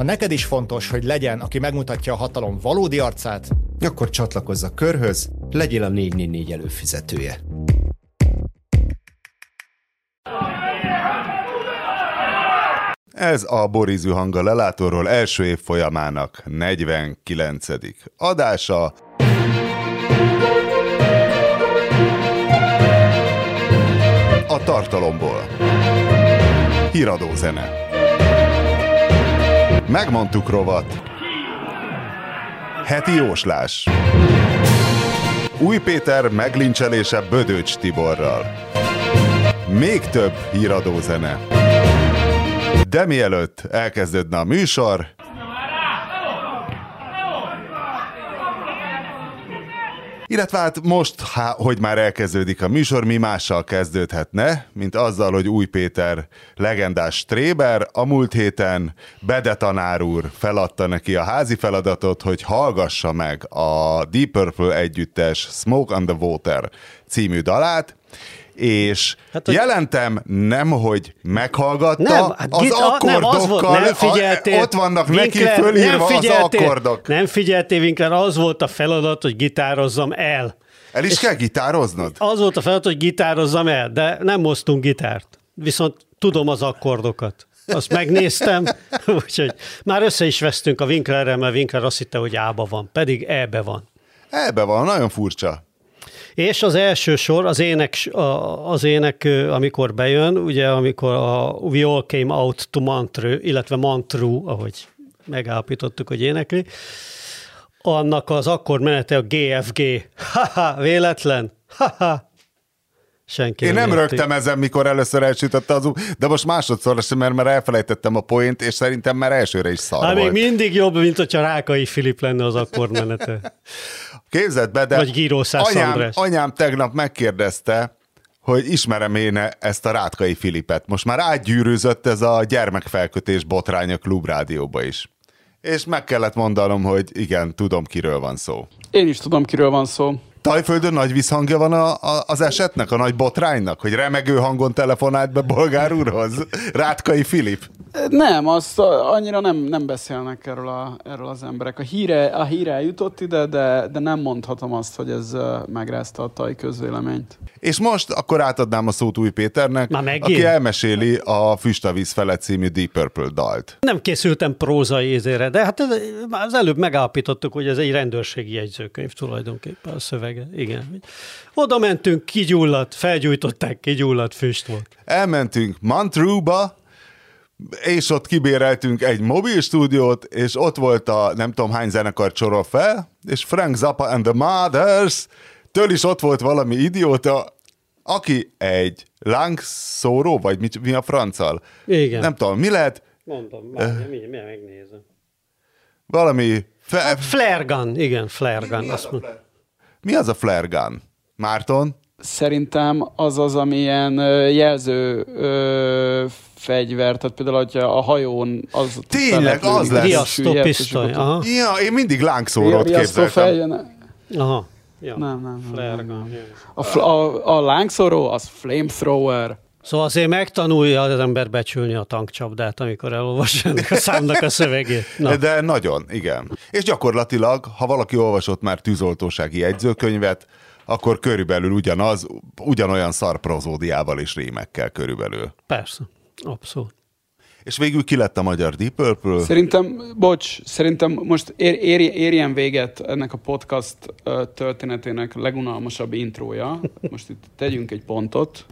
Ha neked is fontos, hogy legyen, aki megmutatja a hatalom valódi arcát, Akkor csatlakozz a körhöz, legyél a 444 előfizetője. Ez a Borizű hanga lelátóról első év folyamának 49. adása. A tartalomból. Híradó zene. Megmondtuk rovat. Heti jóslás. Új Péter meglincselése Bödöcs Tiborral. Még több híradó zene. De mielőtt elkezdődne a műsor, illetve hát most, há, hogy már elkezdődik a műsor, mi mással kezdődhetne, mint azzal, hogy Új Péter legendás tréber a múlt héten Bede tanár úr feladta neki a házi feladatot, hogy hallgassa meg a Deep Purple együttes Smoke on the Water című dalát, és hát, hogy... jelentem nem, hogy meghallgatta, Nem, hát az a- nem, az volt, akkordokkal, nem figyeltél. a, ott vannak neki Winkler, fölírva nem az akkordok. Nem figyeltél, Winkler, az volt a feladat, hogy gitározzam el. El is kell gitároznod? Az volt a feladat, hogy gitározzam el, de nem moztunk gitárt. Viszont tudom az akkordokat. Azt megnéztem, úgyhogy már össze is vesztünk a Winklerrel, mert Winkler azt hitte, hogy A-ba van, pedig E-be van. Ebbe van, nagyon furcsa. És az első sor, az ének, az ének, amikor bejön, ugye amikor a We All Came Out to Montreux, illetve Montreux, ahogy megállapítottuk, hogy énekli, annak az akkor menete a GFG. Haha, véletlen. Haha. Senki Én nem érti. rögtem ezen, mikor először elsütötte az de most másodszor sem, mert már elfelejtettem a poént, és szerintem már elsőre is szar Hát még volt. mindig jobb, mint hogyha Rákai Filip lenne az akkordmenete. Képzeld be, de Vagy Gíró anyám, András. anyám tegnap megkérdezte, hogy ismerem én ezt a Rátkai Filipet. Most már átgyűrűzött ez a gyermekfelkötés botrány a klubrádióba is. És meg kellett mondanom, hogy igen, tudom, kiről van szó. Én is tudom, kiről van szó. Tajföldön nagy visszhangja van a, a, az esetnek, a nagy botránynak, hogy remegő hangon telefonált be Bolgár úrhoz? Rátkai Filip? Nem, azt a- annyira nem, nem beszélnek erről, a, erről az emberek. A híre, a híre eljutott ide, de, de nem mondhatom azt, hogy ez megrázta a taj közvéleményt. És most akkor átadnám a szót Új Péternek, aki elmeséli a Füstavíz felett című Deep Purple dalt. Nem készültem prózai ézére, de hát ez, az előbb megállapítottuk, hogy ez egy rendőrségi jegyzőkönyv tulajdonképpen a szövege. Igen. Oda mentünk, kigyulladt, felgyújtották, kigyulladt füst volt. Elmentünk Montreux-ba, és ott kibéreltünk egy mobil stúdiót, és ott volt a nem tudom hány zenekar csorol fel, és Frank Zappa and the Mothers, től is ott volt valami idióta, aki egy lángszóró, vagy mi, mi a franccal? Igen. Nem tudom, mi lehet? Mondom, már, mi, mi, megnézem. Valami... Fe, Flare gun, igen, flare gun. Azt mondom. Mi az a flare gun? Márton? Szerintem az az, amilyen jelző ö, fegyver, tehát például, hogyha a hajón az... Tényleg, az lesz. Riasztó pisztoly. Aha. Ja, én mindig lángszórót képzeltem. fejjel- Aha. Ja. Nem, nem, nem, Flare gun. A, fl- a, a lángszóró az flamethrower. Szóval azért megtanulja az ember becsülni a tankcsapdát, amikor elolvassa ennek a számnak a szövegét. Na. De nagyon, igen. És gyakorlatilag, ha valaki olvasott már tűzoltósági jegyzőkönyvet, akkor körülbelül ugyanaz, ugyanolyan szarprozódiával és rémekkel körülbelül. Persze, abszolút. És végül ki lett a magyar Deep Purple? Szerintem, bocs, szerintem most ér, ér, érjen véget ennek a podcast történetének legunalmasabb intrója. Most itt tegyünk egy pontot.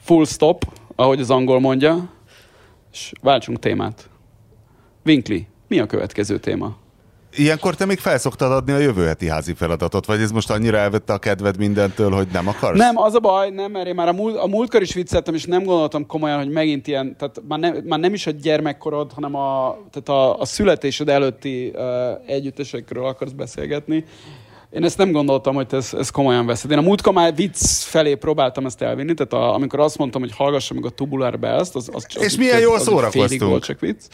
Full stop, ahogy az angol mondja, és váltsunk témát. Winkli, mi a következő téma? Ilyenkor te még felszoktad adni a jövő heti házi feladatot, vagy ez most annyira elvette a kedved mindentől, hogy nem akarsz? Nem, az a baj, nem, mert én már a, múlt, a múltkor is vicceltem, és nem gondoltam komolyan, hogy megint ilyen, tehát már nem, már nem is a gyermekkorod, hanem a, tehát a, a születésed előtti uh, együttesekről akarsz beszélgetni. Én ezt nem gondoltam, hogy te ezt, ezt komolyan veszed. Én a múltkor már vicc felé próbáltam ezt elvinni, tehát a, amikor azt mondtam, hogy hallgassam meg a Tubular Bells-t, az, az csak És milyen jól az szórakoztunk. volt csak vicc.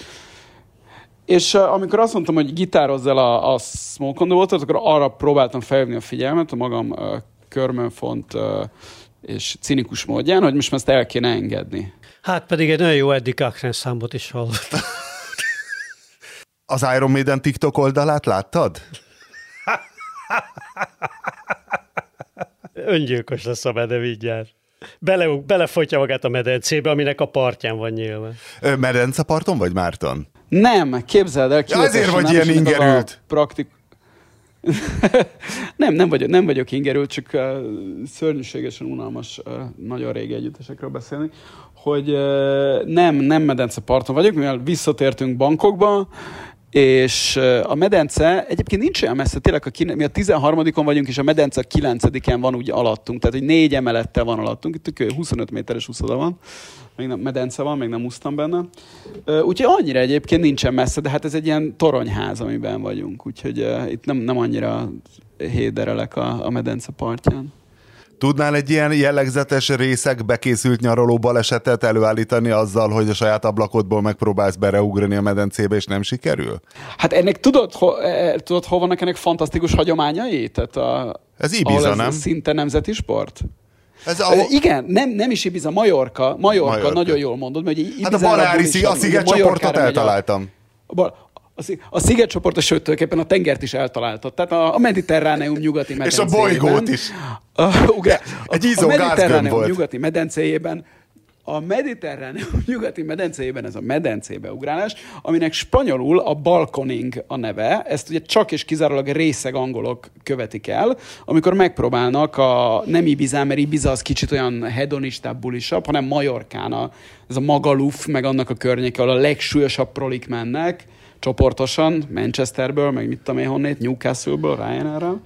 És uh, amikor azt mondtam, hogy gitározz el a, a Smoke on the Water-t, akkor arra próbáltam felhívni a figyelmet a magam uh, körmönfont uh, és cinikus módján, hogy most már ezt el kéne engedni. Hát pedig egy nagyon jó Eddie Cochran számot is hallottam. Az Iron Maiden TikTok oldalát láttad? Öngyilkos lesz a mede mindjárt. Bele, belefotja magát a medencébe, aminek a partján van nyilván. Ö, Medenceparton vagy Márton? Nem, képzeld el, Ja, azért vagy nem, ilyen ingerült. Praktik... nem, nem vagyok, nem vagyok ingerült, csak uh, szörnyűségesen unalmas uh, nagyon régi együttesekről beszélni, hogy uh, nem, nem medence parton vagyok, mivel visszatértünk bankokba, és a medence egyébként nincs olyan messze, tényleg a, mi a 13-on vagyunk, és a medence a 9-en van úgy alattunk, tehát egy négy emelettel van alattunk, itt tök jó, 25 méteres úszoda van, még nem, medence van, még nem úsztam benne. Úgyhogy annyira egyébként nincsen messze, de hát ez egy ilyen toronyház, amiben vagyunk, úgyhogy uh, itt nem, nem annyira héderelek a, a medence partján. Tudnál egy ilyen jellegzetes részek bekészült nyaraló balesetet előállítani azzal, hogy a saját ablakodból megpróbálsz bereugrani a medencébe, és nem sikerül? Hát ennek tudod, ho, eh, tudod hol vannak ennek fantasztikus hagyományai? Tehát a, Ez Ibiza, ez nem? szinte nemzeti sport? Ez a, igen, nem, nem is Ibiza, Majorka. Majorka, Majorka. Nagyon jól mondod, mert ugye hát a Balári szigetcsoportot eltaláltam. A, bal- a, szi- a szigetcsoport, sőt, tulajdonképpen a tengert is eltaláltad. Tehát a, a mediterráneum nyugati És a medencéjében. bolygót is. A, ugye, Egy a, a mediterráneum volt. nyugati medencéjében a mediterráneum nyugati medencéjében ez a medencébe ugrálás, aminek spanyolul a balconing a neve, ezt ugye csak és kizárólag részeg angolok követik el, amikor megpróbálnak a nem Ibizán, mert Ibiza az kicsit olyan hedonistább, bulisabb, hanem Majorkán a, ez a Magaluf, meg annak a környéke, ahol a legsúlyosabb prolik mennek, csoportosan, Manchesterből, meg mit tudom én honnét, Newcastle-ből, Ryanair-rel,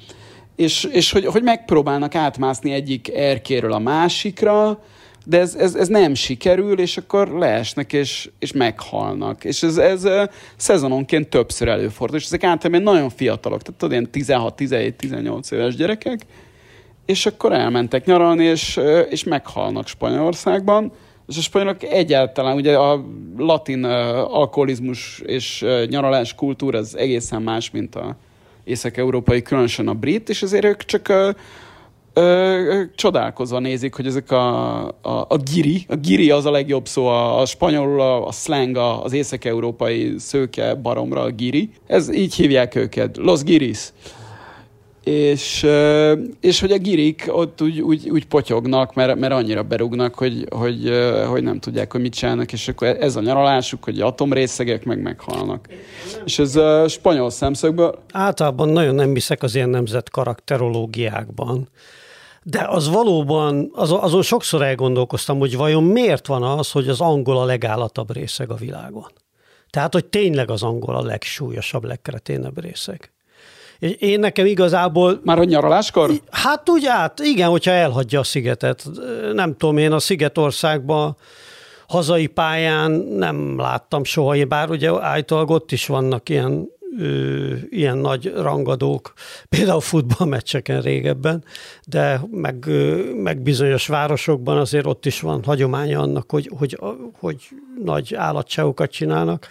és, és hogy, hogy megpróbálnak átmászni egyik erkéről a másikra, de ez, ez, ez nem sikerül, és akkor leesnek, és, és meghalnak. És ez, ez szezononként többször előfordul, és ezek általában nagyon fiatalok, tehát tudod, ilyen 16, 17, 18 éves gyerekek, és akkor elmentek nyaralni, és, és meghalnak Spanyolországban, és a spanyolok egyáltalán, ugye a latin ö, alkoholizmus és ö, nyaralás kultúra az egészen más, mint a észak-európai, különösen a brit, és ezért ők csak ö, ö, csodálkozva nézik, hogy ezek a, a, a giri, a giri az a legjobb szó, a, a spanyolul a, a slang, a, az észak-európai szőke baromra, a giri. Ez így hívják őket, los giris és, és hogy a girik ott úgy, úgy, úgy potyognak, mert, mert annyira berúgnak, hogy, hogy, hogy nem tudják, hogy mit csinálnak, és akkor ez a nyaralásuk, hogy atomrészegek meg meghalnak. És ez a spanyol szemszögből, Általában nagyon nem hiszek az ilyen nemzet karakterológiákban. De az valóban, az, azon sokszor elgondolkoztam, hogy vajon miért van az, hogy az angol a legállatabb részeg a világon. Tehát, hogy tényleg az angol a legsúlyosabb, legkreténebb részeg. És én nekem igazából már hogy nyaraláskor? Hát úgy át, igen, hogyha elhagyja a szigetet. Nem tudom, én a Szigetországban hazai pályán nem láttam soha, bár ugye állítólag ott is vannak ilyen, ö, ilyen nagy rangadók, például futballmeccseken régebben, de meg, ö, meg bizonyos városokban azért ott is van hagyománya annak, hogy, hogy, hogy nagy állatságokat csinálnak,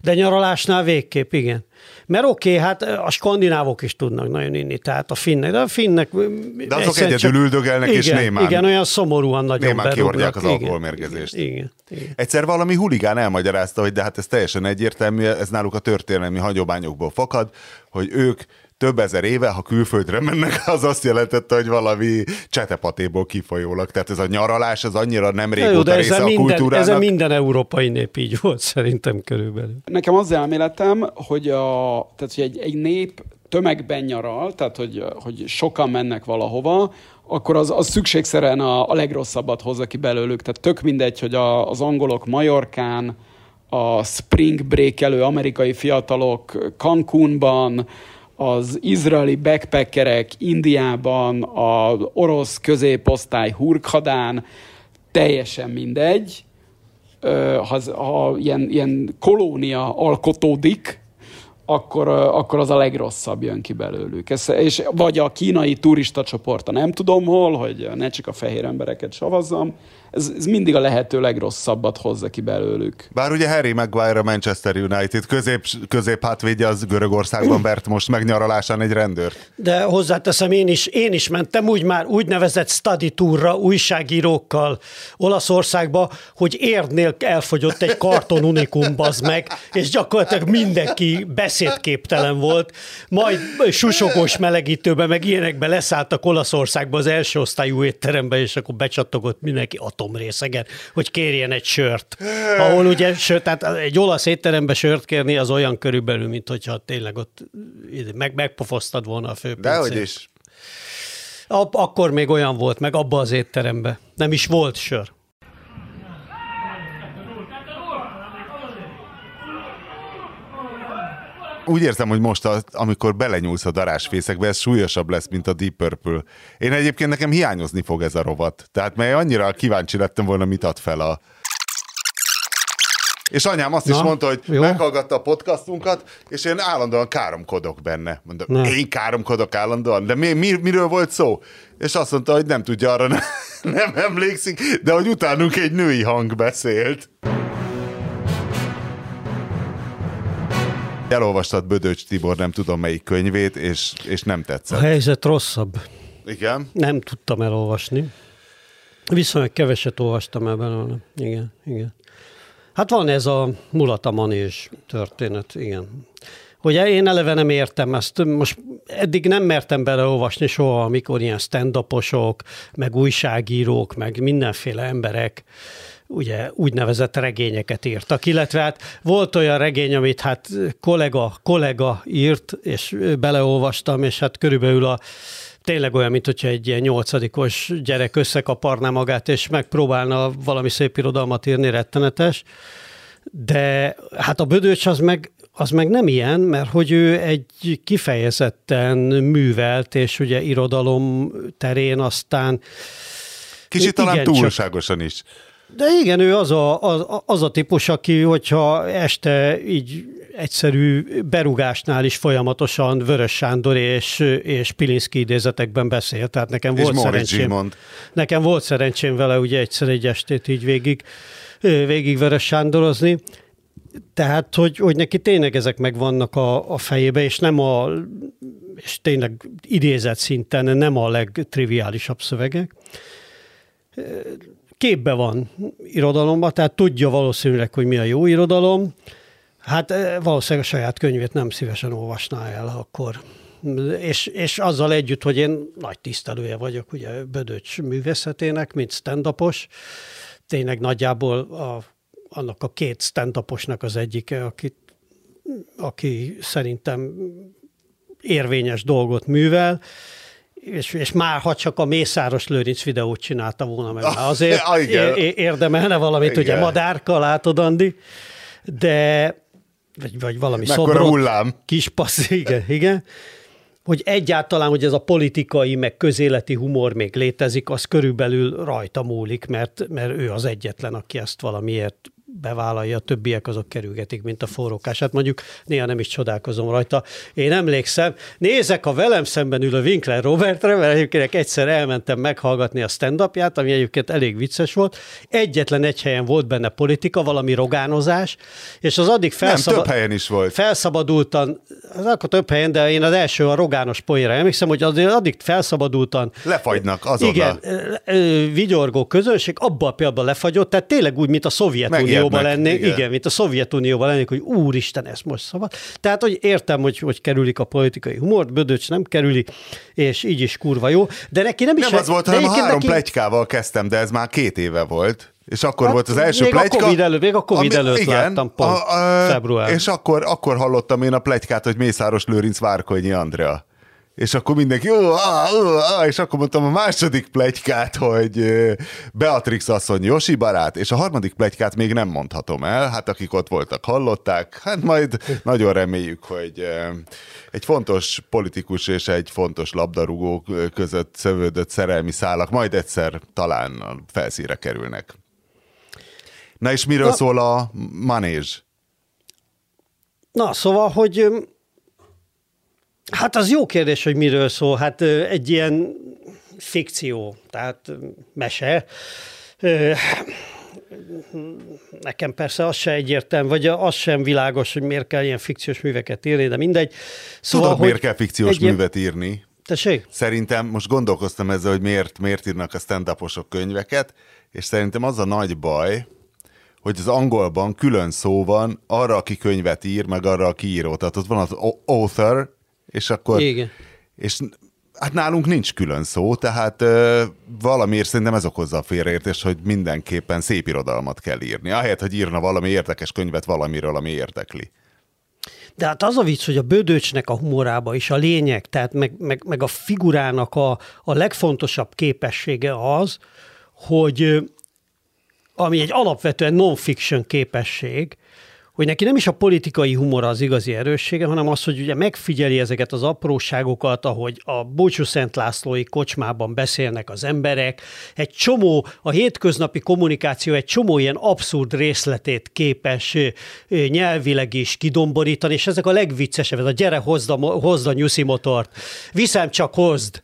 de nyaralásnál végképp igen. Mert oké, okay, hát a skandinávok is tudnak nagyon inni, tehát a finnek, de a finnek... De azok egyedül üldögélnek, és igen, némán- Igen, olyan szomorúan nagyon némán kihordják az Igen, alkoholmérgezést. Igen, igen. Egyszer valami huligán elmagyarázta, hogy de hát ez teljesen egyértelmű, ez náluk a történelmi hagyományokból fakad, hogy ők több ezer éve, ha külföldre mennek, az azt jelentette, hogy valami csetepatéból kifolyólag. Tehát ez a nyaralás, ez annyira nem régóta de része a minden, kultúrának. ezzel minden európai nép így volt szerintem körülbelül. Nekem az elméletem, hogy, a, tehát, hogy egy, egy nép tömegben nyaral, tehát hogy, hogy sokan mennek valahova, akkor az, az szükségszerűen a, a legrosszabbat hozza ki belőlük. Tehát tök mindegy, hogy a, az angolok Majorkán, a spring break elő amerikai fiatalok Cancúnban, az izraeli backpackerek Indiában, az orosz középosztály Hurghadán, teljesen mindegy. Ha, ha ilyen, ilyen kolónia alkotódik, akkor, akkor az a legrosszabb jön ki belőlük. Ez, és vagy a kínai turista csoporta, nem tudom hol, hogy ne csak a fehér embereket savazzam, ez, ez mindig a lehető legrosszabbat hozza ki belőlük. Bár ugye Harry Maguire a Manchester United közép, közép hátvédje az Görögországban vert most megnyaralásán egy rendőr. De hozzáteszem, én is, én is mentem úgy már úgynevezett study tourra újságírókkal Olaszországba, hogy érdnél elfogyott egy karton unikum, meg, és gyakorlatilag mindenki beszédképtelen volt, majd susogós melegítőbe, meg ilyenekbe leszálltak Olaszországba az első osztályú étterembe, és akkor becsattogott mindenki atomrészegen, hogy kérjen egy sört. Ahol ugye, sőt, tehát egy olasz étterembe sört kérni az olyan körülbelül, mint hogyha tényleg ott meg, megpofosztad volna a főpincét. Dehogy is. Akkor még olyan volt, meg abba az étterembe. Nem is volt sör. Úgy érzem, hogy most, amikor belenyúlsz a darásfészekbe, ez súlyosabb lesz, mint a Deep Purple. Én egyébként nekem hiányozni fog ez a rovat. Tehát mert annyira kíváncsi lettem volna, mit ad fel a, és anyám azt Na, is mondta, hogy jó. meghallgatta a podcastunkat, és én állandóan káromkodok benne. Mondom, Na. én káromkodok állandóan, de mi, mi, miről volt szó? És azt mondta, hogy nem tudja arra, nem, nem emlékszik, de hogy utánunk egy női hang beszélt. Elolvastad Bödöcs Tibor nem tudom melyik könyvét, és, és nem tetszett. A helyzet rosszabb. Igen? Nem tudtam elolvasni. Viszonylag keveset olvastam el belőle. Igen, igen. Hát van ez a mulata manés történet, igen. Hogy én eleve nem értem ezt, most eddig nem mertem beleolvasni soha, amikor ilyen stand meg újságírók, meg mindenféle emberek ugye úgynevezett regényeket írtak, illetve hát volt olyan regény, amit hát kollega, kollega írt, és beleolvastam, és hát körülbelül a tényleg olyan, mint hogyha egy ilyen nyolcadikos gyerek összekaparná magát, és megpróbálna valami szép irodalmat írni, rettenetes. De hát a Bödöcs az meg, az meg nem ilyen, mert hogy ő egy kifejezetten művelt, és ugye irodalom terén aztán Kicsit talán túlságosan is. De igen, ő az a, az, az a típus, aki, hogyha este így egyszerű berugásnál is folyamatosan Vörös Sándor és, és Pilinszki idézetekben beszél. Tehát nekem volt szerencsém. Nekem volt szerencsém vele ugye egyszer egy estét így végig, végig Vörös Sándorozni. Tehát, hogy, hogy neki tényleg ezek megvannak a, a fejébe, és nem a, és tényleg idézett szinten nem a legtriviálisabb szövegek képbe van irodalomban, tehát tudja valószínűleg, hogy mi a jó irodalom. Hát eh, valószínűleg a saját könyvét nem szívesen olvasná el akkor. És, és azzal együtt, hogy én nagy tisztelője vagyok ugye Bödöcs művészetének, mint stand tényleg nagyjából a, annak a két stand az egyike, akit, aki szerintem érvényes dolgot művel, és, és már ha csak a Mészáros Lőrinc videót csinálta volna meg, ah, azért ah, é- érdemelne valamit, igen. ugye madárka, látod, Andi, de vagy, vagy valami Mekkora szobrot, hullám. kis passz, igen, igen, hogy egyáltalán, hogy ez a politikai, meg közéleti humor még létezik, az körülbelül rajta múlik, mert, mert ő az egyetlen, aki ezt valamiért bevállalja, a többiek azok kerülgetik, mint a forrókás. Hát mondjuk néha nem is csodálkozom rajta. Én emlékszem, nézek a velem szemben ülő Winkler Robertre, mert egyébként egyszer elmentem meghallgatni a stand ami egyébként elég vicces volt. Egyetlen egy helyen volt benne politika, valami rogánozás, és az addig felszabad... Nem, több helyen is volt. Felszabadultan, az akkor több helyen, de én az első a rogános poénra emlékszem, hogy addig felszabadultan... Lefagynak azonnal. Igen, vigyorgó közönség abban a pillanatban lefagyott, tehát tényleg úgy, mint a Szovjetunió Szovjetunióban lennék, igen. igen, mint a Szovjetunióban lennék, hogy úristen, ez most szabad. Tehát, hogy értem, hogy, hogy kerülik a politikai humort, Bödöcs nem kerüli, és így is kurva jó. De neki nem is... Nem az volt, hanem három neki... plegykával kezdtem, de ez már két éve volt. És akkor hát, volt az első még plegyka. A COVID előtt, még a Covid ami, előtt igen, láttam pont a, a, február. És akkor, akkor hallottam én a plegykát, hogy Mészáros Lőrinc Várkonyi Andrea. És akkor mindenki, ó, á, ó, á, és akkor mondtam a második plegykát, hogy Beatrix asszony Josi barát, és a harmadik plegykát még nem mondhatom el, hát akik ott voltak, hallották, hát majd nagyon reméljük, hogy egy fontos politikus és egy fontos labdarúgó között szövődött szerelmi szálak majd egyszer talán a felszíre kerülnek. Na és miről Na, szól a manézs? Na, szóval, hogy Hát az jó kérdés, hogy miről szól. Hát egy ilyen fikció, tehát mese. Nekem persze az se egyértelmű, vagy az sem világos, hogy miért kell ilyen fikciós műveket írni, de mindegy. Szóval, Tudod, miért kell fikciós egy művet írni? Tessék? Szerintem most gondolkoztam ezzel, hogy miért, miért írnak a stand könyveket, és szerintem az a nagy baj, hogy az angolban külön szó van arra, aki könyvet ír, meg arra, aki író. Tehát ott van az author, és akkor... Igen. És hát nálunk nincs külön szó, tehát ö, valamiért szerintem ez okozza a félreértés, hogy mindenképpen szép irodalmat kell írni. Ahelyett, hogy írna valami érdekes könyvet valamiről, ami érdekli. De hát az a vicc, hogy a bödöcsnek a humorába is a lényeg, tehát meg, meg, meg a figurának a, a legfontosabb képessége az, hogy ami egy alapvetően non-fiction képesség, hogy neki nem is a politikai humor az igazi erőssége, hanem az, hogy ugye megfigyeli ezeket az apróságokat, ahogy a Bócsú Szent Lászlói kocsmában beszélnek az emberek, egy csomó, a hétköznapi kommunikáció egy csomó ilyen abszurd részletét képes nyelvileg is kidomborítani, és ezek a legviccesebb, ez a gyere, hozd a, hozd a nyuszi motort, viszem csak hozd,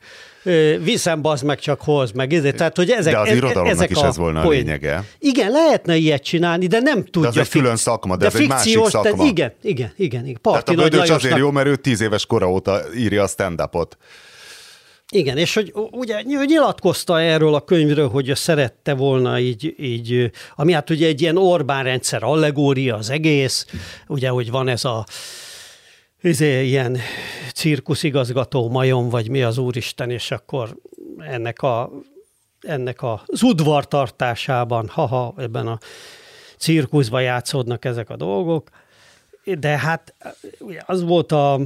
viszem, bazd meg, csak hoz meg. Ezért, tehát, hogy ezek, de az e- irodalomnak ezek is ez volna a lényege. Igen, lehetne ilyet csinálni, de nem tudja. De az egy külön szakma, de, de ez egy másik szakma. De igen, igen, igen. igen. Parti tehát a Bödöcs azért jó, mert ő tíz éves kora óta írja a stand-upot. Igen, és hogy ugye nyilatkozta erről a könyvről, hogy szerette volna így, így ami hát ugye egy ilyen Orbán rendszer allegória az egész, ugye, hogy van ez a izé, ilyen cirkuszigazgató majom, vagy mi az úristen, és akkor ennek a ennek az udvartartásában, haha, ebben a cirkuszban játszódnak ezek a dolgok, de hát az volt a,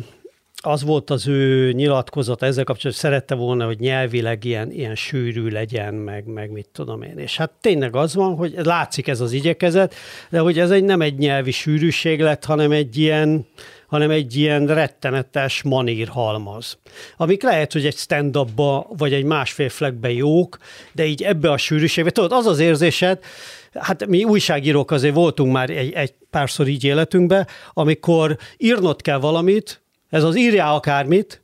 az volt az ő nyilatkozata ezzel kapcsolatban, szerette volna, hogy nyelvileg ilyen, ilyen sűrű legyen, meg, meg mit tudom én. És hát tényleg az van, hogy látszik ez az igyekezet, de hogy ez egy nem egy nyelvi sűrűség lett, hanem egy ilyen, hanem egy ilyen rettenetes manír halmaz. Amik lehet, hogy egy stand vagy egy másfél flekbe jók, de így ebbe a sűrűségbe, tudod, az az érzésed, hát mi újságírók azért voltunk már egy, egy párszor így életünkben, amikor írnod kell valamit, ez az írjál akármit,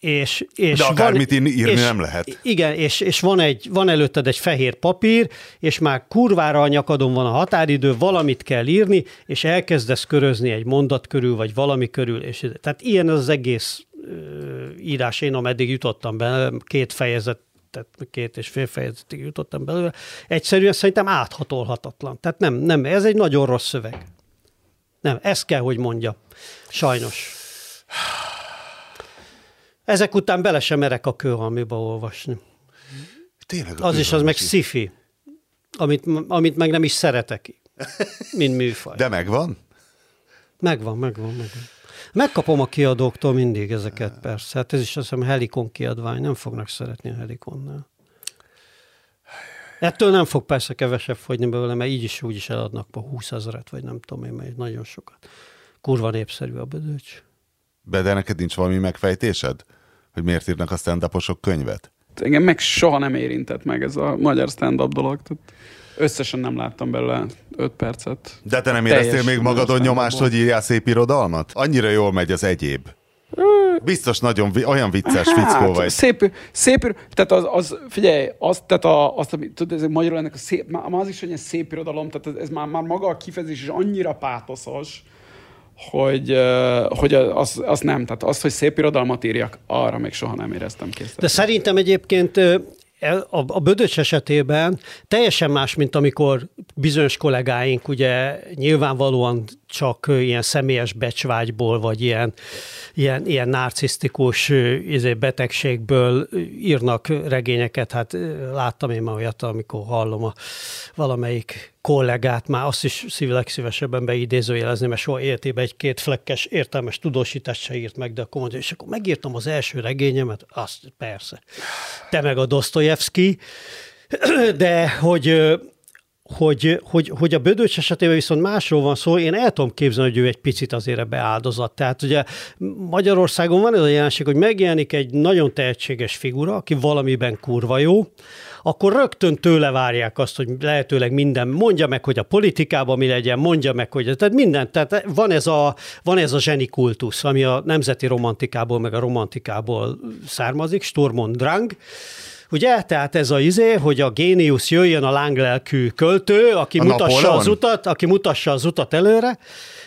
és, és De akármit van, írni és, nem lehet. Igen, és, és van, egy, van előtted egy fehér papír, és már kurvára a nyakadon van a határidő, valamit kell írni, és elkezdesz körözni egy mondat körül, vagy valami körül. És, tehát ilyen az egész ö, írás, én ameddig jutottam be, két fejezet tehát két és fél fejezetig jutottam belőle, egyszerűen szerintem áthatolhatatlan. Tehát nem, nem, ez egy nagyon rossz szöveg. Nem, ezt kell, hogy mondja. Sajnos. Ezek után bele sem merek a kőhalmiba olvasni. Tényleg az is, az meg sci amit, amit meg nem is szeretek, mint műfaj. De megvan? Megvan, megvan, megvan. Megkapom a kiadóktól mindig ezeket, persze. Hát ez is azt hiszem Helikon kiadvány, nem fognak szeretni a Helikonnál. Ettől nem fog persze kevesebb fogyni belőle, mert így is úgy is eladnak a 20 ezeret, vagy nem tudom én, mert nagyon sokat. Kurva népszerű a bödöcs. De neked nincs valami megfejtésed? Hogy miért írnak a stand könyvet? Engem meg soha nem érintett meg ez a magyar stand-up dolog. Tehát összesen nem láttam belőle öt percet. De te nem éreztél még magadon nyomást, hogy írjál szép irodalmat? Annyira jól megy az egyéb. Biztos nagyon olyan vicces hát, fickó vagy. Szép, szép, tehát az, az figyelj, az, tehát a, azt, tudod, ez magyarul ennek a szép, már az is, hogy ez szép irodalom, tehát ez, ez már, már maga a kifejezés is annyira pátoszos, hogy, hogy az, az nem. Tehát azt, hogy szép irodalmat írjak, arra még soha nem éreztem készíteni. De szerintem egyébként a, a Bödöcs esetében teljesen más, mint amikor bizonyos kollégáink ugye nyilvánvalóan csak ilyen személyes becsvágyból, vagy ilyen, ilyen, ilyen narcisztikus izé, betegségből írnak regényeket. Hát láttam én már olyat, amikor hallom a valamelyik kollégát, már azt is szívleg szívesebben beidézőjelezni, mert soha életében egy két flekkes értelmes tudósítást se írt meg, de akkor mondja, és akkor megírtam az első regényemet, azt persze. Te meg a Dostoyevsky, de hogy hogy, hogy, hogy a Bödöcs esetében viszont másról van szó, én el tudom képzelni, hogy ő egy picit azért ebbe áldozat. Tehát ugye Magyarországon van ez a jelenség, hogy megjelenik egy nagyon tehetséges figura, aki valamiben kurva jó, akkor rögtön tőle várják azt, hogy lehetőleg minden, mondja meg, hogy a politikában mi legyen, mondja meg, hogy tehát minden, tehát van ez a, van ez a zseni kultusz, ami a nemzeti romantikából, meg a romantikából származik, Sturm und Drang, Ugye? Tehát ez a izé, hogy a géniusz jöjjön a lánglelkű költő, aki a mutassa Napoleon? az utat, aki mutassa az utat előre,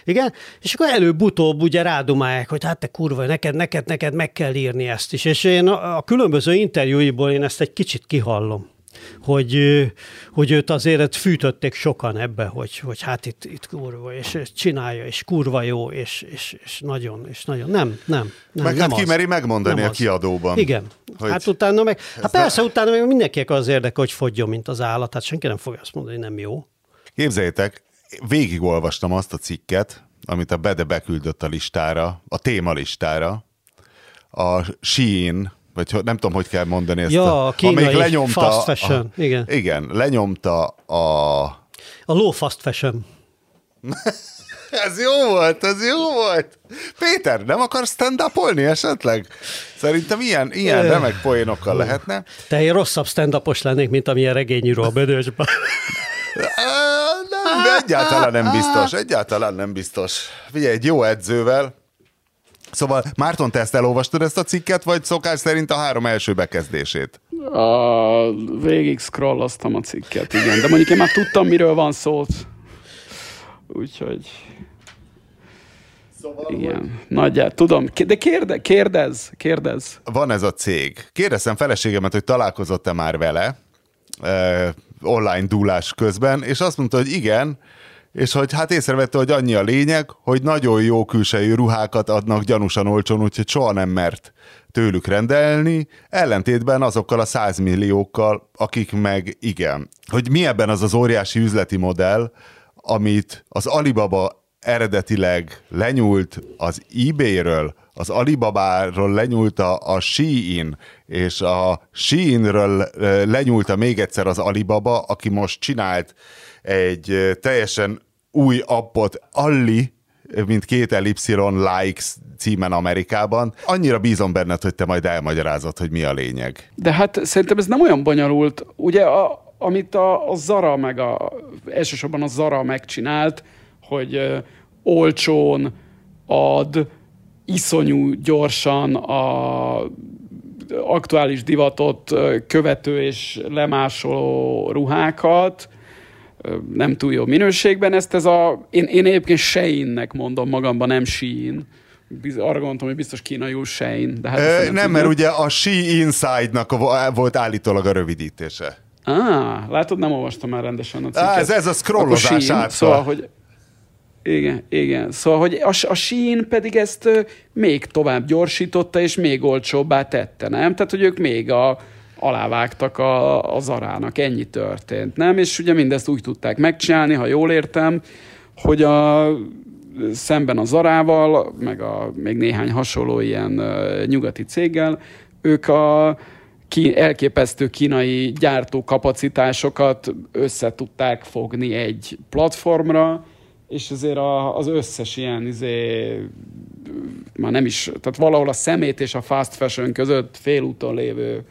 igen, és akkor előbb-utóbb ugye rádumálják, hogy hát te kurva, neked, neked, neked meg kell írni ezt is. És én a, a különböző interjúiból én ezt egy kicsit kihallom hogy, hogy őt azért fűtötték sokan ebbe, hogy, hogy hát itt, itt kurva, és, és csinálja, és kurva jó, és, és, és nagyon, és nagyon. Nem, nem. nem meg nem hát ki meri megmondani nem a kiadóban. Igen. Hogy hát utána meg, hát persze ne... utána meg mindenkinek az érdeke, hogy fogjon, mint az állat. Hát senki nem fogja azt mondani, hogy nem jó. Képzeljétek, végigolvastam azt a cikket, amit a Bede beküldött a listára, a témalistára, a Shein vagy nem tudom, hogy kell mondani ezt. Ja, a kínai lenyomta, fast fashion, a, igen. Igen, lenyomta a... A low fast fashion. ez jó volt, ez jó volt. Péter, nem akarsz stand esetleg? Szerintem ilyen, ilyen remek poénokkal lehetne. Te én rosszabb stand lennék, mint amilyen regényíró a Bödösben. nem, egyáltalán nem biztos, egyáltalán nem biztos. Figyelj, egy jó edzővel, Szóval Márton, te ezt elolvastad ezt a cikket, vagy szokás szerint a három első bekezdését? A, végig scrolloztam a cikket, igen. De mondjuk én már tudtam, miről van szó. Úgyhogy... Szóval igen, hogy... nagyját, tudom. De kérde, kérdez, kérdez. Van ez a cég. Kérdeztem feleségemet, hogy találkozott-e már vele eh, online dúlás közben, és azt mondta, hogy igen, és hogy hát észrevette, hogy annyi a lényeg, hogy nagyon jó külsejű ruhákat adnak gyanúsan olcsón, úgyhogy soha nem mert tőlük rendelni, ellentétben azokkal a százmilliókkal, akik meg igen. Hogy mi ebben az az óriási üzleti modell, amit az Alibaba eredetileg lenyúlt az eBay-ről, az Alibaba-ról lenyúlta a Shein, és a Sheinről lenyúlta még egyszer az Alibaba, aki most csinált egy teljesen új appot, Alli, mint két Y likes címen Amerikában. Annyira bízom benned, hogy te majd elmagyarázod, hogy mi a lényeg. De hát szerintem ez nem olyan bonyolult. Ugye, a, amit a, a Zara meg a, elsősorban a Zara megcsinált, hogy ö, olcsón ad, iszonyú gyorsan a aktuális divatot követő és lemásoló ruhákat, nem túl jó minőségben. Ezt ez a, én, én egyébként Shein-nek mondom magamban, nem Shein. Arra gondoltam, hogy biztos kínaiul Shein. De hát Ö, nem, nem mert ugye a She Inside-nak volt állítólag a rövidítése. Ah, látod, nem olvastam már rendesen a cikket. Á, ez, ez a scrollozás át. Szóval, hogy igen, igen. Szóval, hogy a, a Shein pedig ezt még tovább gyorsította, és még olcsóbbá tette, nem? Tehát, hogy ők még a, alávágtak a, a zarának, ennyi történt, nem? És ugye mindezt úgy tudták megcsinálni, ha jól értem, hogy a szemben a Zarával, meg a még néhány hasonló ilyen uh, nyugati céggel, ők a ki, elképesztő kínai gyártókapacitásokat össze tudták fogni egy platformra, és azért a, az összes ilyen izé, már nem is, tehát valahol a szemét és a fast fashion között félúton lévő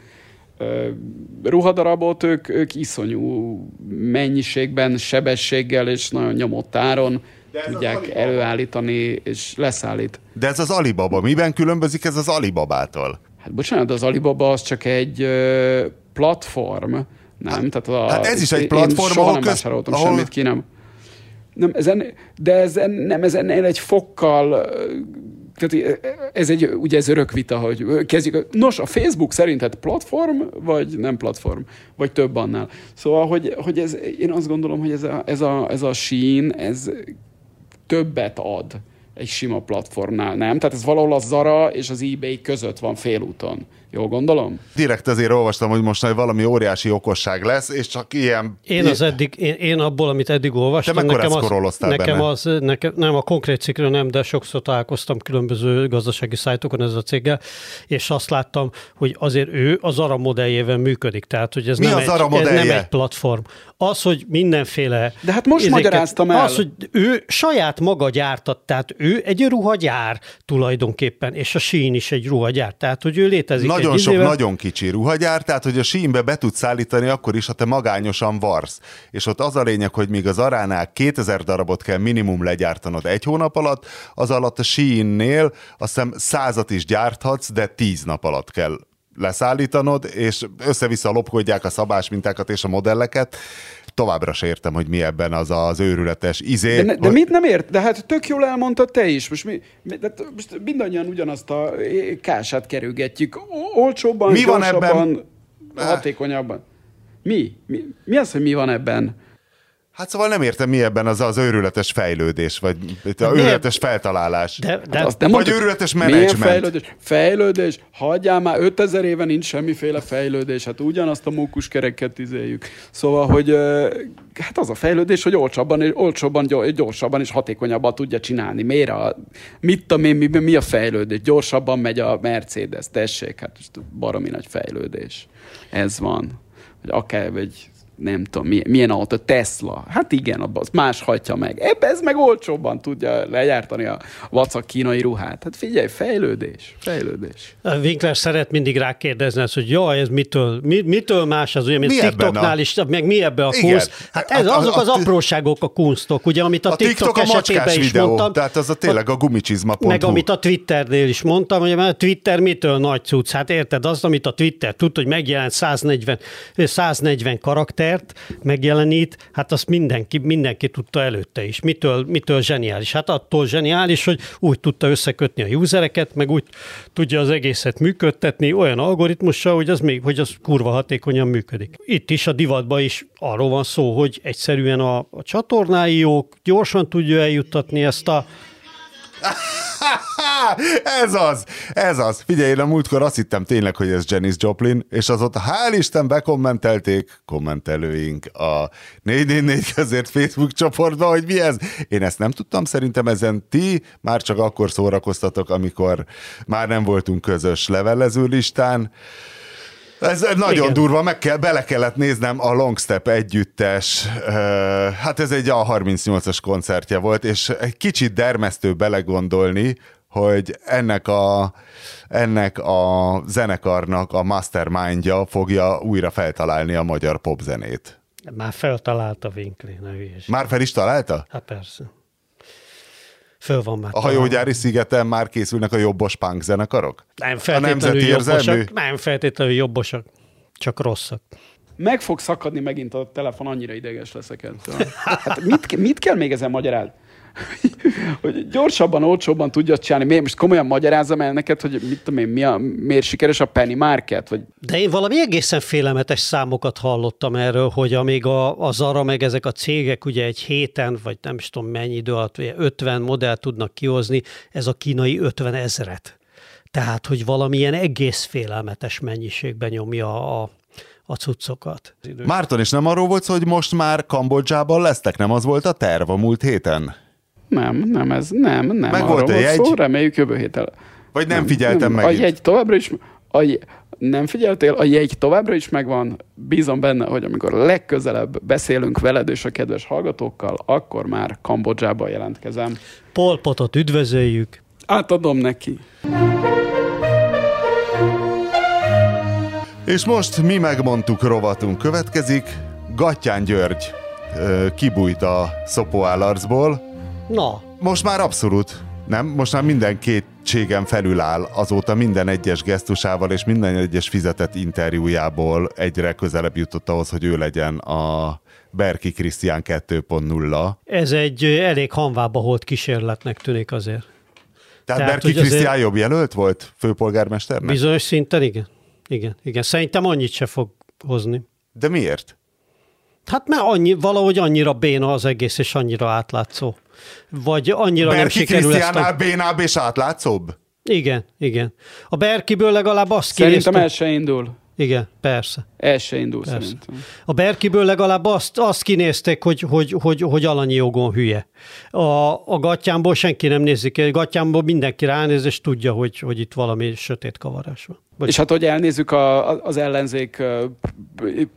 ruhadarabot ők, ők iszonyú mennyiségben, sebességgel és nagyon nyomott áron tudják előállítani és leszállít. De ez az Alibaba. Miben különbözik ez az Alibabától? Hát bocsánat, az Alibaba az csak egy platform, nem? Hát, Tehát a, hát ez is egy platform, én soha nem vásároltam ahol... semmit ki, nem. nem ezen, de ez, nem, ez ennél egy fokkal tehát ez egy, ugye ez örök vita, hogy kezdjük. Nos, a Facebook szerinted platform, vagy nem platform, vagy több annál. Szóval, hogy, hogy ez, én azt gondolom, hogy ez a, ez a, ez a sín, ez többet ad, egy sima platformnál, nem? Tehát ez valahol a Zara és az eBay között van félúton. Jól gondolom? Direkt azért olvastam, hogy most majd valami óriási okosság lesz, és csak ilyen... Én az eddig, én, én abból, amit eddig olvastam, Te nekem az, nekem benne? az, nekem, nem a konkrét cikkről nem, de sokszor találkoztam különböző gazdasági szájtokon ez a céggel, és azt láttam, hogy azért ő az ARA modelljével működik, tehát hogy ez, Mi nem, az egy, ez nem egy platform. Az, hogy mindenféle... De hát most magyaráztam el. Az, hogy ő saját maga gyártat, tehát ő egy ruhagyár tulajdonképpen, és a Shein is egy ruhagyár, tehát hogy ő létezik Nagyon egy sok, izével- nagyon kicsi ruhagyár, tehát hogy a sínbe be tudsz szállítani akkor is, ha te magányosan varsz. És ott az a lényeg, hogy míg az aránál 2000 darabot kell minimum legyártanod egy hónap alatt, az alatt a Shein-nél azt hiszem százat is gyárthatsz, de 10 nap alatt kell leszállítanod, és össze-vissza lopkodják a szabás mintákat és a modelleket. Továbbra se értem, hogy mi ebben az az őrületes izé. De, ne, de hogy- mit nem ért? De hát tök jól elmondtad te is. Most, mi, de most mindannyian ugyanazt a kását kerülgetjük. Olcsóbban, Mi van gyorsabban, ebben? hatékonyabban. Mi? mi? Mi az, hogy mi van ebben? Hát szóval nem értem, mi ebben az az őrületes fejlődés, vagy itt a őrületes feltalálás. De, de Hát azt nem Vagy őrületes menedzsment. fejlődés? Fejlődés? Hagyjál már, 5000 éve nincs semmiféle fejlődés. Hát ugyanazt a mókuskereket izéljük. Szóval, hogy hát az a fejlődés, hogy olcsóbban, és olcsóbban, gyor- gyorsabban és hatékonyabban tudja csinálni. Miért a, mit tudom én, mi, mi a fejlődés? Gyorsabban megy a Mercedes, tessék, hát baromi nagy fejlődés. Ez van. Vagy akár, vagy nem tudom, milyen, milyen autó, Tesla. Hát igen, abban az más hagyja meg. Ebbe ez meg olcsóbban tudja legyártani a vacak kínai ruhát. Hát figyelj, fejlődés, fejlődés. A Winkler szeret mindig rákérdezni hogy jaj, ez mitől, mi, mitől más az, ugye, mint Mi TikToknál a- is, meg mi ebbe a Igen. kunst. Hát ez, A- a- azok az apróságok a kunstok, ugye, amit a, A TikTok a esetében is videó, mondtam. tehát az a tényleg a gumicsizma.hu. Meg amit a Twitternél is mondtam, hogy a Twitter mitől nagy cucc? Hát érted, az, amit a Twitter tud, hogy megjelent 140, 140 karaktert, megjelenít, hát azt mindenki, mindenki tudta előtte is. Mitől, mitől zseniális? Hát attól zseniális, hogy úgy tudta összekötni a usereket, meg úgy tudja az egészet működtetni olyan algoritmussal, hogy az, még, hogy az kurva hatékonyan működik. Itt is a divatban is arról van szó, hogy egyszerűen a, a csatornái jók, gyorsan tudja eljuttatni ezt a ez az, ez az. Figyelj, én a múltkor azt hittem tényleg, hogy ez Janis Joplin, és azóta hál' Isten bekommentelték kommentelőink a 444 közért Facebook csoportba, hogy mi ez. Én ezt nem tudtam, szerintem ezen ti már csak akkor szórakoztatok, amikor már nem voltunk közös levelező listán. Ez nagyon Igen. durva, meg kell, bele kellett néznem a Longstep együttes, hát ez egy A38-as koncertje volt, és egy kicsit dermesztő belegondolni, hogy ennek a, ennek a zenekarnak a mastermindja fogja újra feltalálni a magyar popzenét. Már feltalálta Winkli, ne hülyesd. Már fel is találta? Hát persze. Föl van már. A hajógyári szigeten már készülnek a jobbos punk zenekarok? Nem a feltétlenül jobbosak. Nem feltétlenül jobbosak. Csak rosszak. Meg fog szakadni megint a telefon, annyira ideges leszek ettől. Hát mit, mit kell még ezen magyarázni? hogy gyorsabban, olcsóbban tudja csinálni. Miért most komolyan magyarázom el neked, hogy mit tudom én, mi a, miért sikeres a Penny Market? Vagy De én valami egészen félelmetes számokat hallottam erről, hogy amíg a, a Zara meg ezek a cégek ugye egy héten, vagy nem is tudom mennyi idő alatt, ugye 50 modell tudnak kihozni, ez a kínai 50 ezeret. Tehát, hogy valamilyen egész félelmetes mennyiségben nyomja a, a cuccokat. Márton, és nem arról volt szó, hogy most már Kambodzsában lesztek, nem az volt a terv a múlt héten? Nem, nem, ez nem, nem. Meg volt a jegy? Szó, reméljük jövő héten. Vagy nem, figyeltem nem, megint? A jegy továbbra is, a jegy, nem figyeltél, a jegy továbbra is megvan. Bízom benne, hogy amikor legközelebb beszélünk veled és a kedves hallgatókkal, akkor már Kambodzsában jelentkezem. Polpotot üdvözöljük. Átadom neki. És most mi megmondtuk rovatunk következik. Gattyán György kibújt a szopóállarcból. Na, Most már abszolút, nem? Most már minden kétségem felül áll azóta minden egyes gesztusával és minden egyes fizetett interjújából egyre közelebb jutott ahhoz, hogy ő legyen a Berki Krisztián 2.0. ez egy elég hanvába holt kísérletnek tűnik azért. Tehát, Tehát, Berki Krisztián jobb jelölt volt főpolgármesternek? Bizonyos szinten igen. Igen, igen. Szerintem annyit se fog hozni. De miért? Hát mert annyi, valahogy annyira béna az egész, és annyira átlátszó. Vagy annyira nem Berki sikerül ezt a... bénább és átlátszóbb? Igen, igen. A Berkiből legalább azt Szerintem kinézte... el se indul. Igen, persze. El se indul Persze. szerintem. A Berkiből legalább azt, azt kinézték, hogy, hogy, hogy, hogy alanyi jogon hülye. A, a gatyámból senki nem nézi ki, a gatyámból mindenki ránéz, és tudja, hogy, hogy itt valami sötét kavarás van. Vagy És hát, hogy elnézzük a, az ellenzék,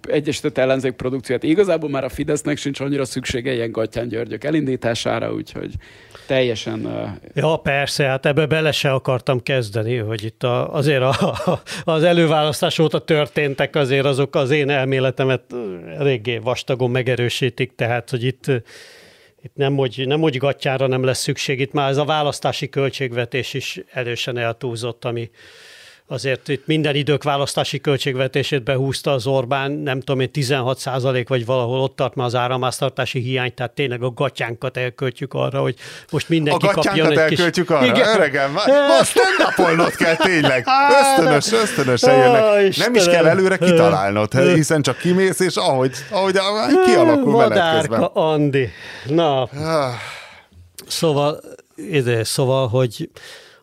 egyesített ellenzék produkciót, igazából már a Fidesznek sincs annyira szüksége ilyen Gattyán Györgyök elindítására, úgyhogy teljesen... Ja, persze, hát ebbe bele se akartam kezdeni, hogy itt a, azért a, az előválasztás óta történtek azért azok az én elméletemet eléggé vastagon megerősítik, tehát, hogy itt, itt nem, hogy, nem, hogy gatyára nem lesz szükség, itt már ez a választási költségvetés is erősen eltúlzott, ami azért itt minden idők választási költségvetését behúzta az Orbán, nem tudom én, 16 százalék, vagy valahol ott tart már az áramháztartási hiány, tehát tényleg a gatyánkat elköltjük arra, hogy most A mindenki kapjon egy kis... elköltjük arra? Igen. Öregem, most stand kell tényleg. Ösztönös, ösztönösen Á, jönnek. Nem is kell előre kitalálnod, hiszen csak kimész, és ahogy, ahogy kialakul Madárka közben. Andi. Na, Szóval, ide, szóval, hogy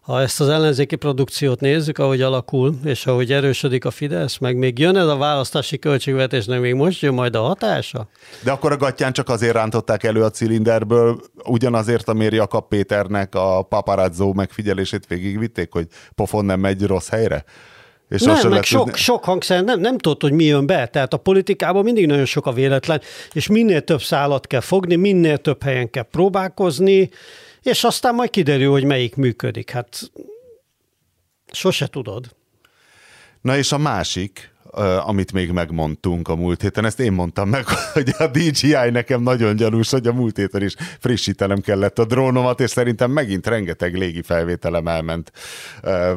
ha ezt az ellenzéki produkciót nézzük, ahogy alakul, és ahogy erősödik a Fidesz, meg még jön ez a választási költségvetésnek, még most jön majd a hatása? De akkor a gatyán csak azért rántották elő a cilinderből, ugyanazért, amiért Jakab Péternek a paparazzo megfigyelését végigvitték, hogy pofon nem megy rossz helyre? És nem, meg sok, tudni- sok hangszer, nem, nem tudod, hogy mi jön be. Tehát a politikában mindig nagyon sok a véletlen, és minél több szállat kell fogni, minél több helyen kell próbálkozni, és aztán majd kiderül, hogy melyik működik. Hát sose tudod. Na és a másik, amit még megmondtunk a múlt héten, ezt én mondtam meg, hogy a DJI nekem nagyon gyanús, hogy a múlt héten is frissítenem kellett a drónomat, és szerintem megint rengeteg légi felvételem elment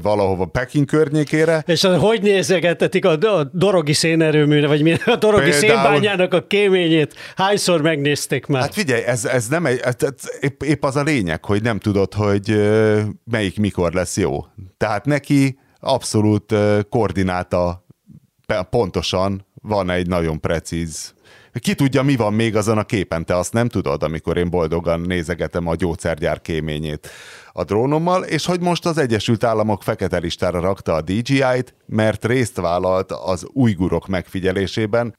valahova Peking környékére. És az, hogy nézegetetik a, a dorogi szénerőműre, vagy mi, a dorogi Például- szénbányának a kéményét? Hányszor megnézték már? Hát figyelj, ez, ez nem egy, ez, ez épp, épp az a lényeg, hogy nem tudod, hogy melyik mikor lesz jó. Tehát neki abszolút koordináta pontosan van egy nagyon precíz ki tudja, mi van még azon a képen, te azt nem tudod, amikor én boldogan nézegetem a gyógyszergyár kéményét a drónommal, és hogy most az Egyesült Államok fekete listára rakta a DJI-t, mert részt vállalt az ujgurok megfigyelésében,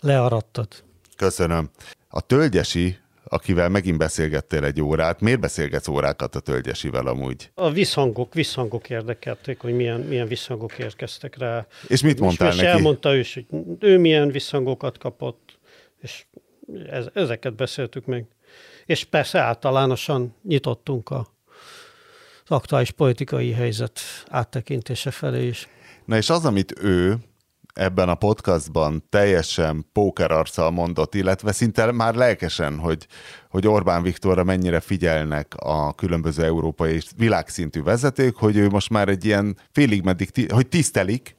Learadtad. Köszönöm. A tölgyesi, akivel megint beszélgettél egy órát, miért beszélgetsz órákat a tölgyesivel amúgy? A visszhangok, visszhangok érdekelték, hogy milyen, milyen visszhangok érkeztek rá. És mit mondtál és neki? elmondta ő is, hogy ő milyen visszhangokat kapott, és ez, ezeket beszéltük meg. És persze általánosan nyitottunk a, az aktuális politikai helyzet áttekintése felé is. Na és az, amit ő ebben a podcastban teljesen pókerarccal mondott, illetve szinte már lelkesen, hogy, hogy Orbán Viktorra mennyire figyelnek a különböző európai és világszintű vezetők, hogy ő most már egy ilyen félig meddig, hogy tisztelik,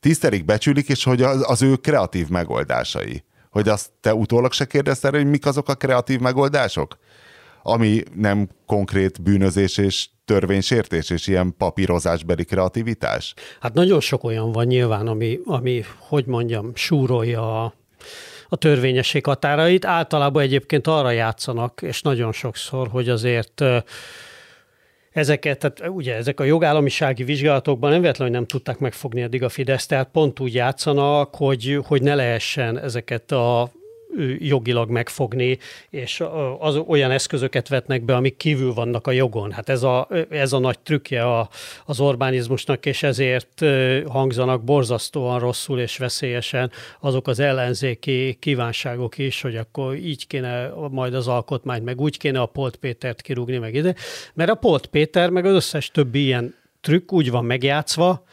tisztelik, becsülik, és hogy az, az ő kreatív megoldásai. Hogy azt te utólag se kérdezted, hogy mik azok a kreatív megoldások? Ami nem konkrét bűnözés és törvénysértés, és ilyen papírozásbeli kreativitás? Hát nagyon sok olyan van nyilván, ami, ami hogy mondjam, súrolja a, a törvényesség határait. Általában egyébként arra játszanak, és nagyon sokszor, hogy azért ezeket, tehát ugye ezek a jogállamisági vizsgálatokban nem véletlenül nem tudták megfogni eddig a Fidesz, tehát pont úgy játszanak, hogy, hogy ne lehessen ezeket a jogilag megfogni, és az olyan eszközöket vetnek be, amik kívül vannak a jogon. Hát ez a, ez a nagy trükkje a, az Orbánizmusnak, és ezért hangzanak borzasztóan rosszul és veszélyesen azok az ellenzéki kívánságok is, hogy akkor így kéne majd az alkotmányt, meg úgy kéne a Polt Pétert kirúgni, meg ide. Mert a Polt Péter, meg az összes többi ilyen trükk úgy van megjátszva,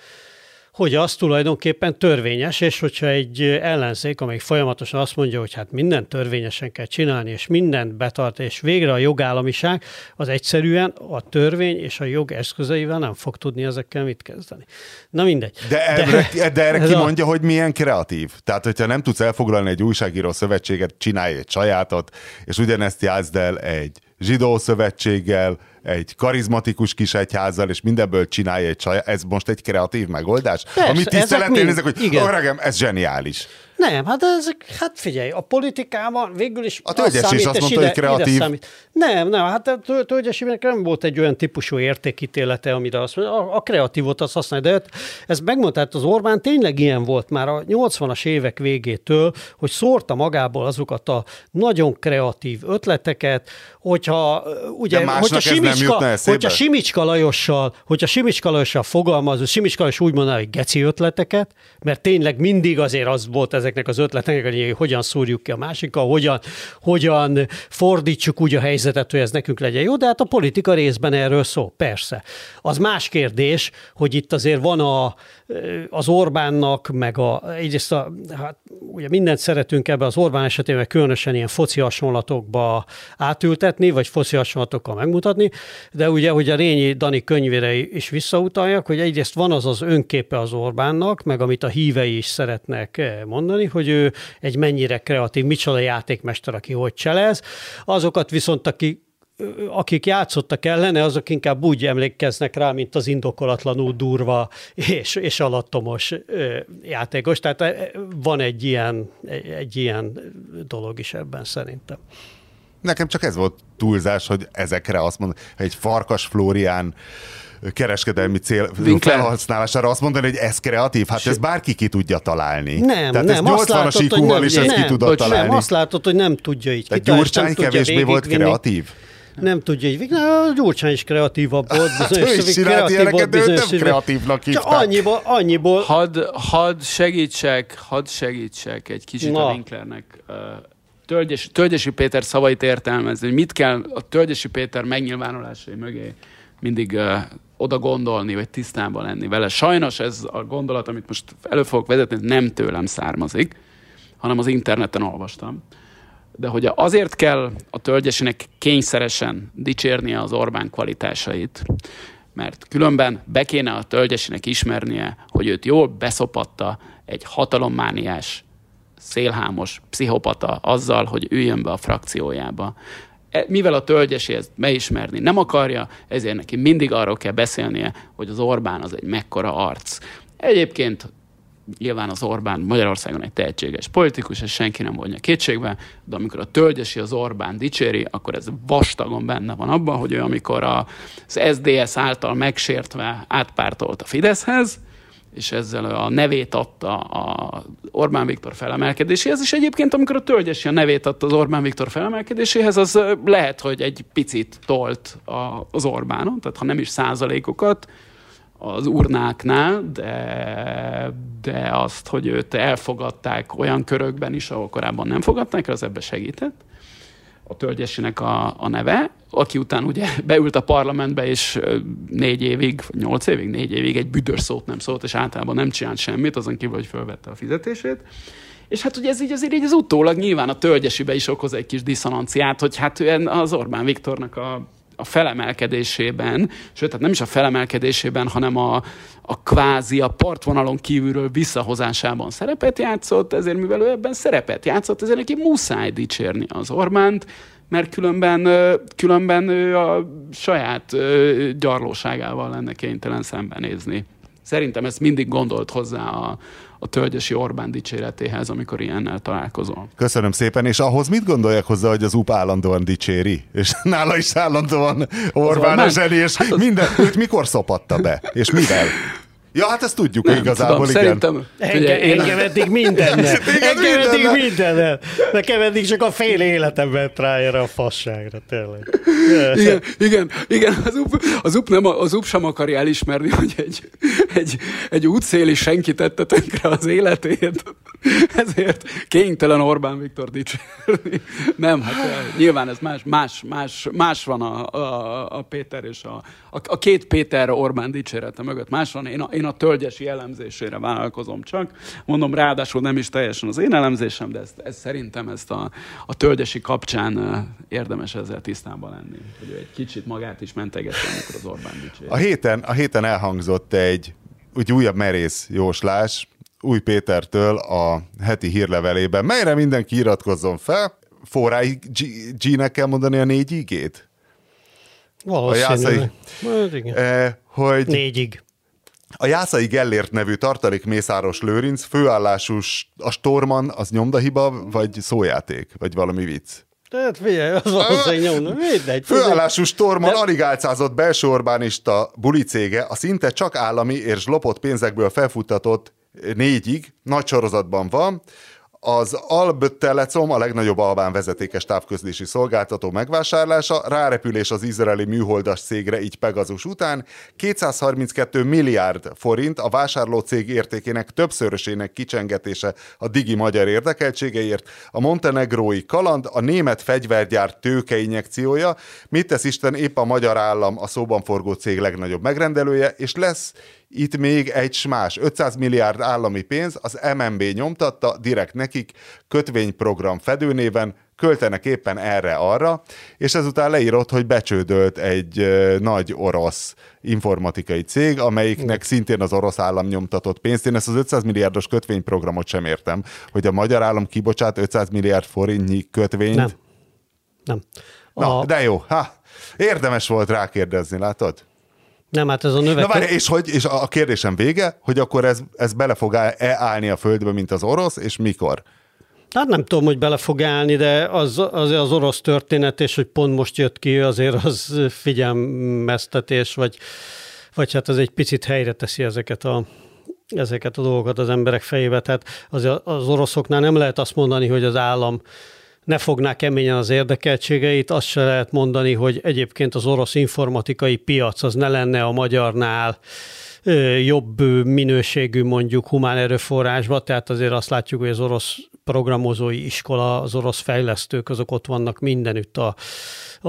hogy az tulajdonképpen törvényes, és hogyha egy ellenzék, amelyik folyamatosan azt mondja, hogy hát mindent törvényesen kell csinálni, és mindent betart, és végre a jogállamiság, az egyszerűen a törvény és a jog eszközeivel nem fog tudni ezekkel mit kezdeni. Na mindegy. De erre, de erre ez ki a- hogy milyen kreatív. Tehát, hogyha nem tudsz elfoglalni egy újságíró szövetséget, csinálj egy sajátot, és ugyanezt játszd el egy zsidó szövetséggel, egy karizmatikus kis egyházzal, és mindenből csinálja egy csaj, ez most egy kreatív megoldás? Persze, Amit mind- nézek, hogy igen. öregem, ez zseniális. Nem, hát ezek, hát figyelj, a politikában végül is A Tölgyesi is azt mondta, hogy kreatív. számít. Nem, nem, hát a Tö- Tölgyesinek nem volt egy olyan típusú értékítélete, amire azt mondja, a, a kreatívot azt használja, de ez megmondta, hát az Orbán tényleg ilyen volt már a 80-as évek végétől, hogy szórta magából azokat a nagyon kreatív ötleteket, hogyha ugye, hogyha ez Simicska, hogyha Simicska Lajossal, hogyha Simicska Lajossal fogalmaz, Simicska Lajos úgy mondaná, hogy geci ötleteket, mert tényleg mindig azért az volt ezeknek az ötleteknek, hogy hogyan szúrjuk ki a másikkal, hogyan, hogyan fordítsuk úgy a helyzetet, hogy ez nekünk legyen jó, de hát a politika részben erről szó, persze. Az más kérdés, hogy itt azért van a, az Orbánnak, meg a, egyrészt a, hát ugye mindent szeretünk ebbe az Orbán esetében különösen ilyen foci hasonlatokba átültetni, vagy foci hasonlatokkal megmutatni, de ugye, hogy a Rényi Dani könyvére is visszautaljak, hogy egyrészt van az az önképe az Orbánnak, meg amit a hívei is szeretnek eh, mondani, hogy ő egy mennyire kreatív, micsoda játékmester, aki hogy cselez. Azokat viszont, aki akik játszottak ellene, azok inkább úgy emlékeznek rá, mint az indokolatlanul durva és, és alattomos játékos. Tehát eh, van egy ilyen, egy ilyen dolog is ebben szerintem. Nekem csak ez volt túlzás, hogy ezekre azt mondom, egy farkas Flórián kereskedelmi cél Winkler. felhasználására azt mondani, hogy ez kreatív, hát ez bárki ki tudja találni. Nem, Tehát nem. ez azt 80-as látod, hogy IQ-val nem, is ezt ki nem, tudod találni. Nem, azt látod, hogy nem tudja így. Tehát Gyurcsány kevésbé volt kreatív? Nem tudja így. végig- Na, a Gyurcsány is kreatívabb volt. Bizonyos, ő is csinált kreatív ilyeneket, volt bizonyos nem kreatívnak Csak hívták. annyiból, annyiból Hadd had segítsek, hadd segítsek egy kicsit Na. a Winklernek. Ö, Tölgyesi, Tölgyesi Péter szavait értelmezni, hogy mit kell a Tölgyesi Péter megnyilvánulásai mögé mindig uh, oda gondolni, vagy tisztában lenni vele. Sajnos ez a gondolat, amit most elő fogok vezetni, nem tőlem származik, hanem az interneten olvastam. De hogy azért kell a Tölgyesinek kényszeresen dicsérnie az Orbán kvalitásait, mert különben be kéne a Tölgyesinek ismernie, hogy őt jól beszopatta egy hatalommániás, szélhámos pszichopata azzal, hogy üljön be a frakciójába. E- Mivel a tölgyesi ezt beismerni nem akarja, ezért neki mindig arról kell beszélnie, hogy az Orbán az egy mekkora arc. Egyébként nyilván az Orbán Magyarországon egy tehetséges politikus, ezt senki nem vonja kétségbe, de amikor a tölgyesi az Orbán dicséri, akkor ez vastagon benne van abban, hogy ő amikor az SDS által megsértve átpártolt a Fideszhez, és ezzel a nevét adta a Orbán Viktor felemelkedéséhez, és egyébként amikor a Tölgyesi a nevét adta az Orbán Viktor felemelkedéséhez, az lehet, hogy egy picit tolt az Orbánon, tehát ha nem is százalékokat, az urnáknál, de, de azt, hogy őt elfogadták olyan körökben is, ahol korábban nem fogadták, az ebbe segített. A Tölgyesinek a, a neve, aki után ugye beült a parlamentbe, és négy évig, nyolc évig, négy évig egy büdös szót nem szólt, és általában nem csinált semmit, azon kívül, hogy fölvette a fizetését. És hát ugye ez így azért így az utólag nyilván a tölgyesibe is okoz egy kis diszonanciát, hogy hát ő az Orbán Viktornak a, a felemelkedésében, sőt, tehát nem is a felemelkedésében, hanem a, a kvázi a partvonalon kívülről visszahozásában szerepet játszott, ezért mivel ő ebben szerepet játszott, ezért neki muszáj dicsérni az Orbánt, mert különben, különben ő a saját gyarlóságával lenne kénytelen szembenézni. Szerintem ezt mindig gondolt hozzá a, a tölgyesi Orbán dicséretéhez, amikor ilyennel találkozol. Köszönöm szépen, és ahhoz mit gondolják hozzá, hogy az UP állandóan dicséri? És nála is állandóan Orbán a zseni, és minden, őt mikor szopatta be? És mivel? Ja, hát ezt tudjuk nem, igazából, tudom, igen. Szerintem, Engem, ugye én, engem eddig mindennel. Engem eddig mindennel. Nekem eddig csak a fél életem ment rá erre a fasságra, tényleg. igen, igen, igen, az UP, az UP, nem, az UP sem akarja elismerni, hogy egy, egy, egy útszéli senki tette tönkre az életét, ezért kénytelen Orbán Viktor dicsérni. Nem, hát eh, nyilván ez más, más, más, más van a, a, a Péter és a, a, a két Péter Orbán dicsérete mögött. Más van, én a, én a tölgyesi elemzésére vállalkozom csak. Mondom, ráadásul nem is teljesen az én elemzésem, de ezt, ez szerintem ezt a, a tölgyesi kapcsán érdemes ezzel tisztában lenni, hogy ő egy kicsit magát is mentegesse, amikor az Orbán dicséri. A héten, a héten elhangzott egy úgy újabb merész jóslás Új Pétertől a heti hírlevelében, melyre mindenki iratkozzon fel. Forráig G-nek kell mondani a négy igét? Valószínűleg. jászai- Hát igen. Eh, hogy Négyig. A Jászai Gellért nevű tartalék Mészáros Lőrinc főállású a Storman az nyomdahiba, vagy szójáték, vagy valami vicc? Tehát figyelj, az valószínűleg nyomna. Mindegy. Főállású Storman De- alig álcázott belső Orbánista buli cége a szinte csak állami és lopott pénzekből felfuttatott négyig, nagy sorozatban van, az Alb Telecom, a legnagyobb albán vezetékes távközlési szolgáltató megvásárlása, rárepülés az izraeli műholdas cégre, így Pegasus után, 232 milliárd forint a vásárló cég értékének többszörösének kicsengetése a digi magyar érdekeltségeiért, a montenegrói kaland, a német fegyvergyár tőkeinjekciója, mit tesz Isten épp a magyar állam a szóban forgó cég legnagyobb megrendelője, és lesz itt még egy smás, 500 milliárd állami pénz, az MNB nyomtatta, direkt nekik, kötvényprogram fedőnéven, költenek éppen erre-arra, és ezután leírott, hogy becsődölt egy nagy orosz informatikai cég, amelyiknek szintén az orosz állam nyomtatott pénzt. Én ezt az 500 milliárdos kötvényprogramot sem értem, hogy a magyar állam kibocsát 500 milliárd forintnyi kötvényt. Nem. Nem. Na, A, de jó. Ha, érdemes volt rákérdezni, látod? Nem, hát ez a növek... Na várj, és, hogy, és a kérdésem vége, hogy akkor ez, ez bele fog -e állni a földbe, mint az orosz, és mikor? Hát nem tudom, hogy bele fog állni, de az, az, az orosz történet, és hogy pont most jött ki, azért az figyelmeztetés, vagy, vagy hát ez egy picit helyre teszi ezeket a, ezeket a dolgokat az emberek fejébe. Tehát az, az oroszoknál nem lehet azt mondani, hogy az állam ne fogná keményen az érdekeltségeit, azt se lehet mondani, hogy egyébként az orosz informatikai piac az ne lenne a magyarnál jobb minőségű mondjuk humán erőforrásba, tehát azért azt látjuk, hogy az orosz programozói iskola, az orosz fejlesztők, azok ott vannak mindenütt a,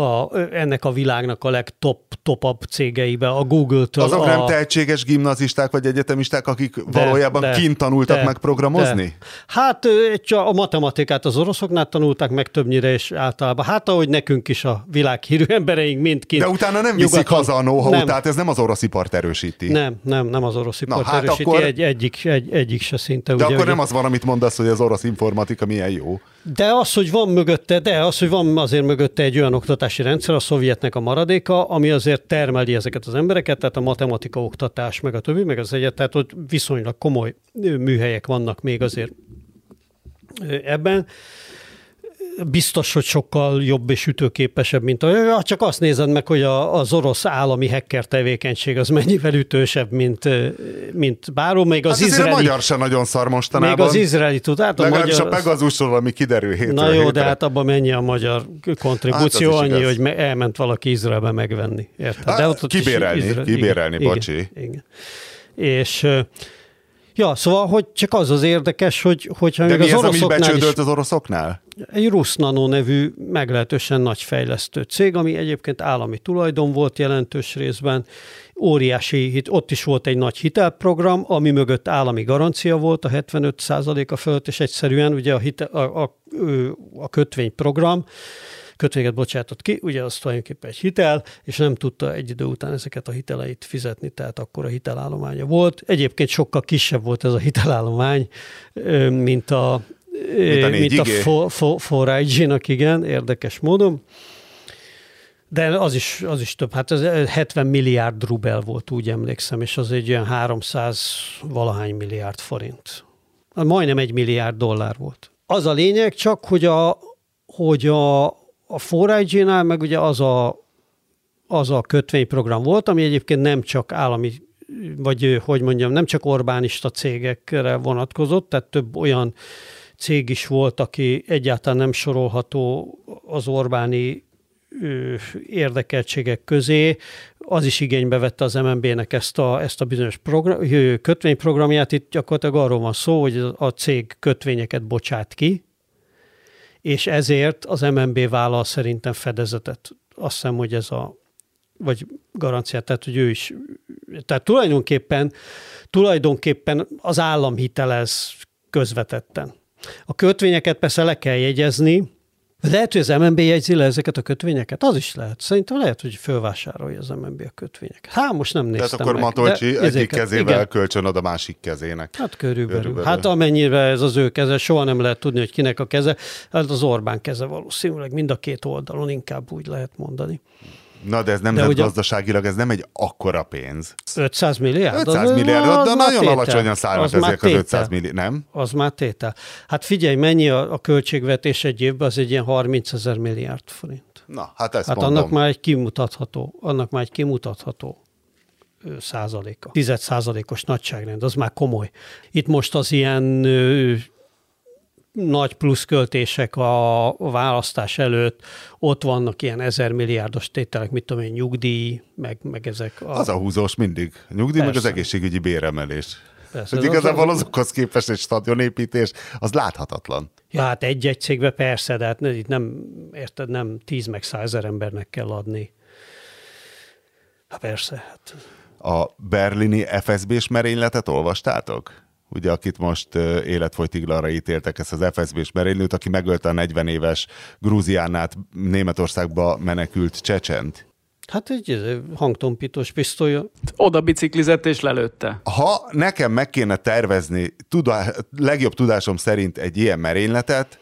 a, ennek a világnak a legtop, topabb cégeibe, a Google-től. Azok a, nem tehetséges gimnazisták vagy egyetemisták, akik de, valójában de, kint tanultak de, meg programozni? De. Hát a matematikát az oroszoknál tanulták meg többnyire, és általában. Hát ahogy nekünk is a világhírű embereink mind kint. De utána nem viszik nyugaton. haza a know tehát ez nem az orosz ipart erősíti. Nem, nem, nem az orosz ipart hát erősíti, akkor- egy, egyik, egy, egyik se szinte. De ugye, akkor ugye. nem az van, amit mondasz, hogy az orosz informatika milyen jó. De az, hogy van mögötte, de az, hogy van azért mögötte egy olyan oktatási rendszer, a szovjetnek a maradéka, ami azért termeli ezeket az embereket, tehát a matematika oktatás, meg a többi, meg az egyet, tehát ott viszonylag komoly műhelyek vannak még azért ebben. Biztos, hogy sokkal jobb és ütőképesebb, mint a... Csak azt nézed meg, hogy a, az orosz állami hacker tevékenység az mennyivel ütősebb, mint, mint báró, még az Hát azért a izraeli... magyar se nagyon szar mostanában. Még az izraeli tud, hát a Legalábbis magyar... a Pegazusról, ami kiderül hétről Na jó, hétre. de hát abban mennyi a magyar kontribúció, Hát annyi, igaz. hogy me- elment valaki Izraelbe megvenni. Érted? Hát, de ott, ott is kibérelni, Izrael- kibérelni, igen, bocsi. Igen, igen. És ja, szóval, hogy csak az az érdekes, hogy, hogyha De még mi az ez, ami oroszoknál becsődölt is az oroszoknál? egy Rusz Nano nevű meglehetősen nagy fejlesztő cég, ami egyébként állami tulajdon volt jelentős részben, óriási, hit, ott is volt egy nagy hitelprogram, ami mögött állami garancia volt a 75 a fölött, és egyszerűen ugye a, hitel, a, a, a kötvényprogram, kötvényeket bocsátott ki, ugye az tulajdonképpen egy hitel, és nem tudta egy idő után ezeket a hiteleit fizetni, tehát akkor a hitelállománya volt. Egyébként sokkal kisebb volt ez a hitelállomány, mint a Mint a mint a 4G. 4 igen, érdekes módon. De az is, az is több, hát ez 70 milliárd rubel volt, úgy emlékszem, és az egy olyan 300 valahány milliárd forint. Hát Majdnem egy milliárd dollár volt. Az a lényeg csak, hogy a, hogy a, a 4 meg ugye az a, az a kötvényprogram volt, ami egyébként nem csak állami, vagy hogy mondjam, nem csak Orbánista cégekre vonatkozott, tehát több olyan cég is volt, aki egyáltalán nem sorolható az Orbáni ö, érdekeltségek közé, az is igénybe vette az MNB-nek ezt a, ezt a bizonyos program, kötvényprogramját. Itt gyakorlatilag arról van szó, hogy a cég kötvényeket bocsát ki, és ezért az MNB vállal szerintem fedezetet. Azt hiszem, hogy ez a, vagy garanciát, tehát hogy ő is, tehát tulajdonképpen, tulajdonképpen az állam hitelez közvetetten. A kötvényeket persze le kell jegyezni, lehet, hogy az MNB jegyzi le ezeket a kötvényeket? Az is lehet. Szerintem lehet, hogy fölvásárolja az MNB a kötvényeket. Hát most nem néztem Tehát akkor meg, Matolcsi egyik ezeket- kezével igen. kölcsön ad a másik kezének. Hát körülbelül. Körülbelül. Hát amennyire ez az ő keze, soha nem lehet tudni, hogy kinek a keze. Hát az Orbán keze valószínűleg mind a két oldalon inkább úgy lehet mondani. Na, de ez nem De de ugye- gazdaságilag, ez nem egy akkora pénz. 500 milliárd? 500 Az- milliárd, de már nagyon tétel. alacsonyan már ezek az tétel. 500 milliárd, nem? Az már tétel. Hát figyelj, mennyi a, a költségvetés egy évben, az egy ilyen 30 ezer milliárd forint. Na, hát ezt Hát mondom. annak már egy kimutatható, annak már egy kimutatható százaléka. 10 százalékos nagyságrend, az már komoly. Itt most az ilyen nagy pluszköltések a, választás előtt, ott vannak ilyen ezer milliárdos tételek, mit tudom én, nyugdíj, meg, meg ezek. A, Az a húzós mindig. A nyugdíj, meg az Persze. egészségügyi béremelés. Persze, az- igazából az- azokhoz képest egy stadionépítés, az láthatatlan. Ja, hát egy-egy cégbe persze, de hát itt nem, érted, nem 10 meg 100 ezer embernek kell adni. Hát persze, hát A berlini FSB-s merényletet olvastátok? Ugye, akit most életfolytiglanra ítéltek, ezt az FSB-s merénylőt, aki megölte a 40 éves Grúziánát Németországba menekült Csecsent. Hát egy hangtompítós pisztoly, Oda biciklizett és lelőtte. Ha nekem meg kéne tervezni tudá- legjobb tudásom szerint egy ilyen merényletet,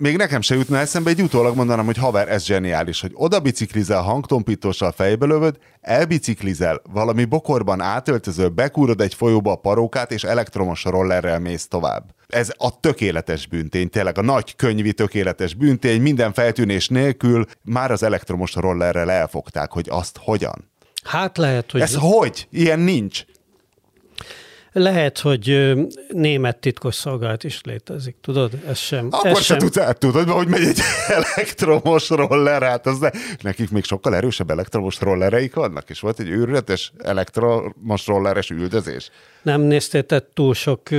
még nekem se jutna eszembe, egy utólag mondanám, hogy haver, ez zseniális, hogy oda biciklizel hangtompítóssal fejbe lövöd, elbiciklizel, valami bokorban átöltözöl, bekúrod egy folyóba a parókát, és elektromos rollerrel mész tovább. Ez a tökéletes bűntény, tényleg a nagy könyvi tökéletes bűntény, minden feltűnés nélkül már az elektromos rollerrel elfogták, hogy azt hogyan. hát lehet, hogy, Ez hogy? Ilyen nincs. Lehet, hogy német titkos szolgálat is létezik, tudod? Ez sem. Akkor ez se sem. tudsz, hát tudod, hogy megy egy elektromos roller, hát az ne, nekik még sokkal erősebb elektromos rollereik vannak, és volt egy őrületes elektromos rolleres üldözés. Nem néztél te túl sok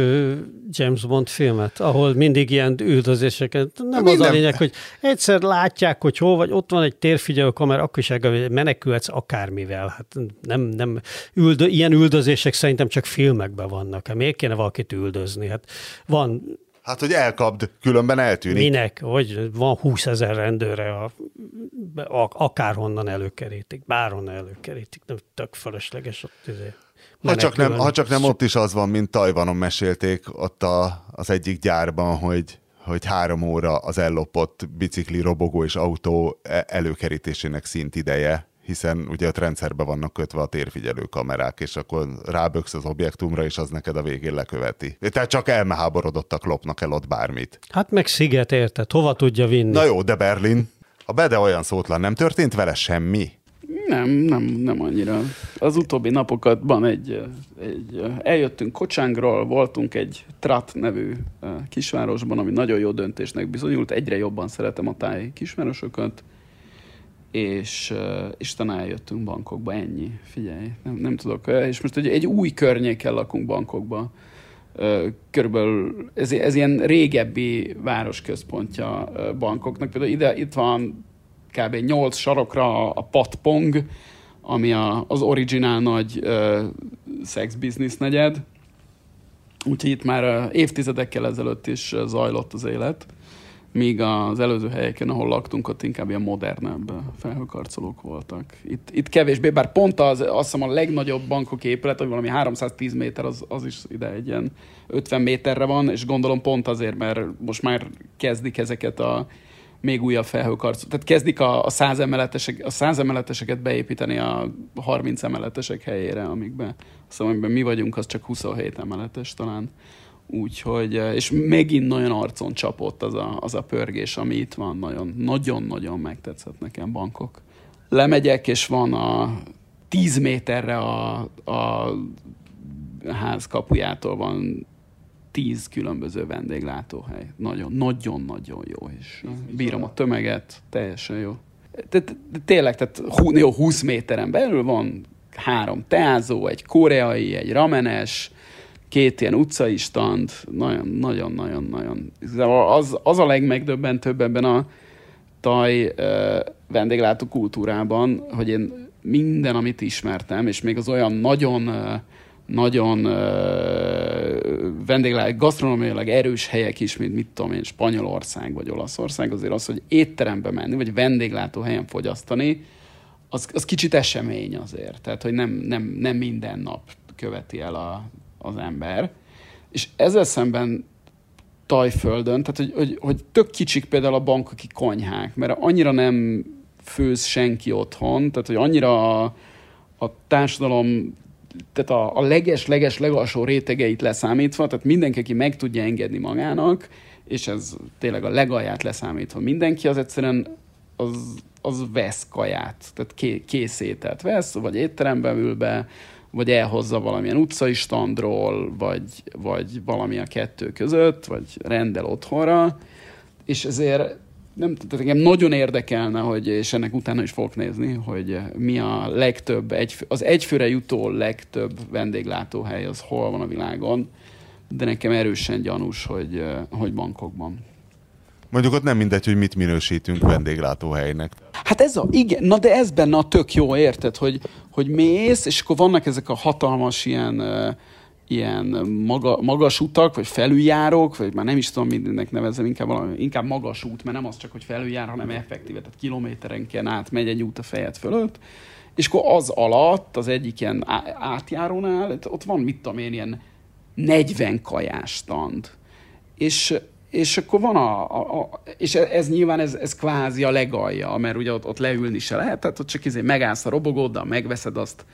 James Bond filmet, ahol mindig ilyen üldözéseket. Nem az minden- a lényeg, hogy egyszer látják, hogy hol vagy, ott van egy térfigyelő kamera, akkor is menekülhetsz akármivel. Hát nem, nem, üldö, ilyen üldözések szerintem csak filmekben vannak. Hát miért kéne valakit üldözni? Hát van Hát, hogy elkapd, különben eltűnik. Minek? Hogy van 20 ezer rendőre, a, a, akárhonnan előkerítik, bárhonnan előkerítik, nem tök fölösleges ott izé, Ha csak, nem, ha csak nem ott is az van, mint Tajvanon mesélték ott a, az egyik gyárban, hogy hogy három óra az ellopott bicikli, robogó és autó e- előkerítésének szint ideje, hiszen ugye ott rendszerbe vannak kötve a térfigyelő kamerák, és akkor ráböksz az objektumra, és az neked a végén leköveti. Tehát csak elmeháborodottak lopnak el ott bármit. Hát meg sziget, érted? Hova tudja vinni? Na jó, de Berlin, a Bede olyan szótlan, nem történt vele semmi? Nem, nem, nem annyira. Az utóbbi napokatban egy, egy, eljöttünk Kocsángról, voltunk egy Trat nevű eh, kisvárosban, ami nagyon jó döntésnek bizonyult. Egyre jobban szeretem a táj kisvárosokat. És, és utána eljöttünk Bankokba, ennyi. Figyelj, nem, nem tudok. És most egy, egy új környéken lakunk Bankokba. Ö, Körülbelül ez, ez ilyen régebbi városközpontja ö, bankoknak. Például ide, itt van kb. 8 sarokra a, Patpong, ami a, az originál nagy uh, sex business negyed. Úgyhogy itt már ö, évtizedekkel ezelőtt is ö, zajlott az élet, míg az előző helyeken, ahol laktunk, ott inkább ilyen modernebb felhőkarcolók voltak. Itt, itt kevésbé, bár pont az, azt hiszem a legnagyobb bankok épület, hogy valami 310 méter, az, az is ide egy ilyen 50 méterre van, és gondolom pont azért, mert most már kezdik ezeket a még újabb felhőkarcot. Tehát kezdik a, a 100 emeletesek, a 100 emeleteseket beépíteni a 30 emeletesek helyére, amikben, szóval amiben mi vagyunk, az csak 27 emeletes talán. Úgyhogy, eh, és megint nagyon arcon csapott az a, az a pörgés, ami itt van, nagyon, nagyon-nagyon megtetszett nekem bankok. Lemegyek, és van a 10 méterre a, a ház kapujától van tíz különböző vendéglátóhely. Nagyon, nagyon, nagyon jó, és bírom a tömeget, teljesen jó. De tényleg, tehát jó, 20 méteren belül van három teázó, egy koreai, egy ramenes, két ilyen utcai stand, nagyon, nagyon, nagyon, nagyon. Az, az a legmegdöbbentőbb ebben a taj vendéglátó kultúrában, hogy én minden, amit ismertem, és még az olyan nagyon nagyon vendéglát, gasztronómiailag erős helyek is, mint mit tudom én, Spanyolország vagy Olaszország, azért az, hogy étterembe menni, vagy vendéglátó helyen fogyasztani, az, az kicsit esemény azért. Tehát, hogy nem, nem, nem minden nap követi el a, az ember. És ezzel szemben Tajföldön, tehát hogy, hogy, hogy tök kicsik például a bankoki konyhák, mert annyira nem főz senki otthon, tehát hogy annyira a, a társadalom tehát a, a leges-leges legalsó rétegeit leszámítva, tehát mindenki, aki meg tudja engedni magának, és ez tényleg a legalját leszámítva mindenki, az egyszerűen az, az vesz kaját, tehát ké, készételt vesz, vagy étterembe ül be, vagy elhozza valamilyen utcai standról, vagy, vagy valami a kettő között, vagy rendel otthonra, és ezért nem, tehát engem nagyon érdekelne, hogy, és ennek utána is fogok nézni, hogy mi a legtöbb, egy, az egyfőre jutó legtöbb vendéglátóhely, az hol van a világon, de nekem erősen gyanús, hogy, hogy bankokban. Mondjuk ott nem mindegy, hogy mit minősítünk vendéglátóhelynek. Hát ez a, igen, na de ez benne a tök jó, érted, hogy, hogy mész, és akkor vannak ezek a hatalmas ilyen, ilyen maga, magas utak, vagy felüljárók, vagy már nem is tudom, mindennek nevezem, inkább, valami, inkább magas út, mert nem az csak, hogy felüljár, hanem effektíve, tehát kilométerenként át megy egy út a fejed fölött, és akkor az alatt, az egyik ilyen átjárónál, ott van, mit tudom én, ilyen 40 kajás stand. És és akkor van a, a, a és ez nyilván ez, ez kvázi a legalja, mert ugye ott, ott leülni se lehet, tehát ott csak izé megállsz a robogóddal, megveszed azt,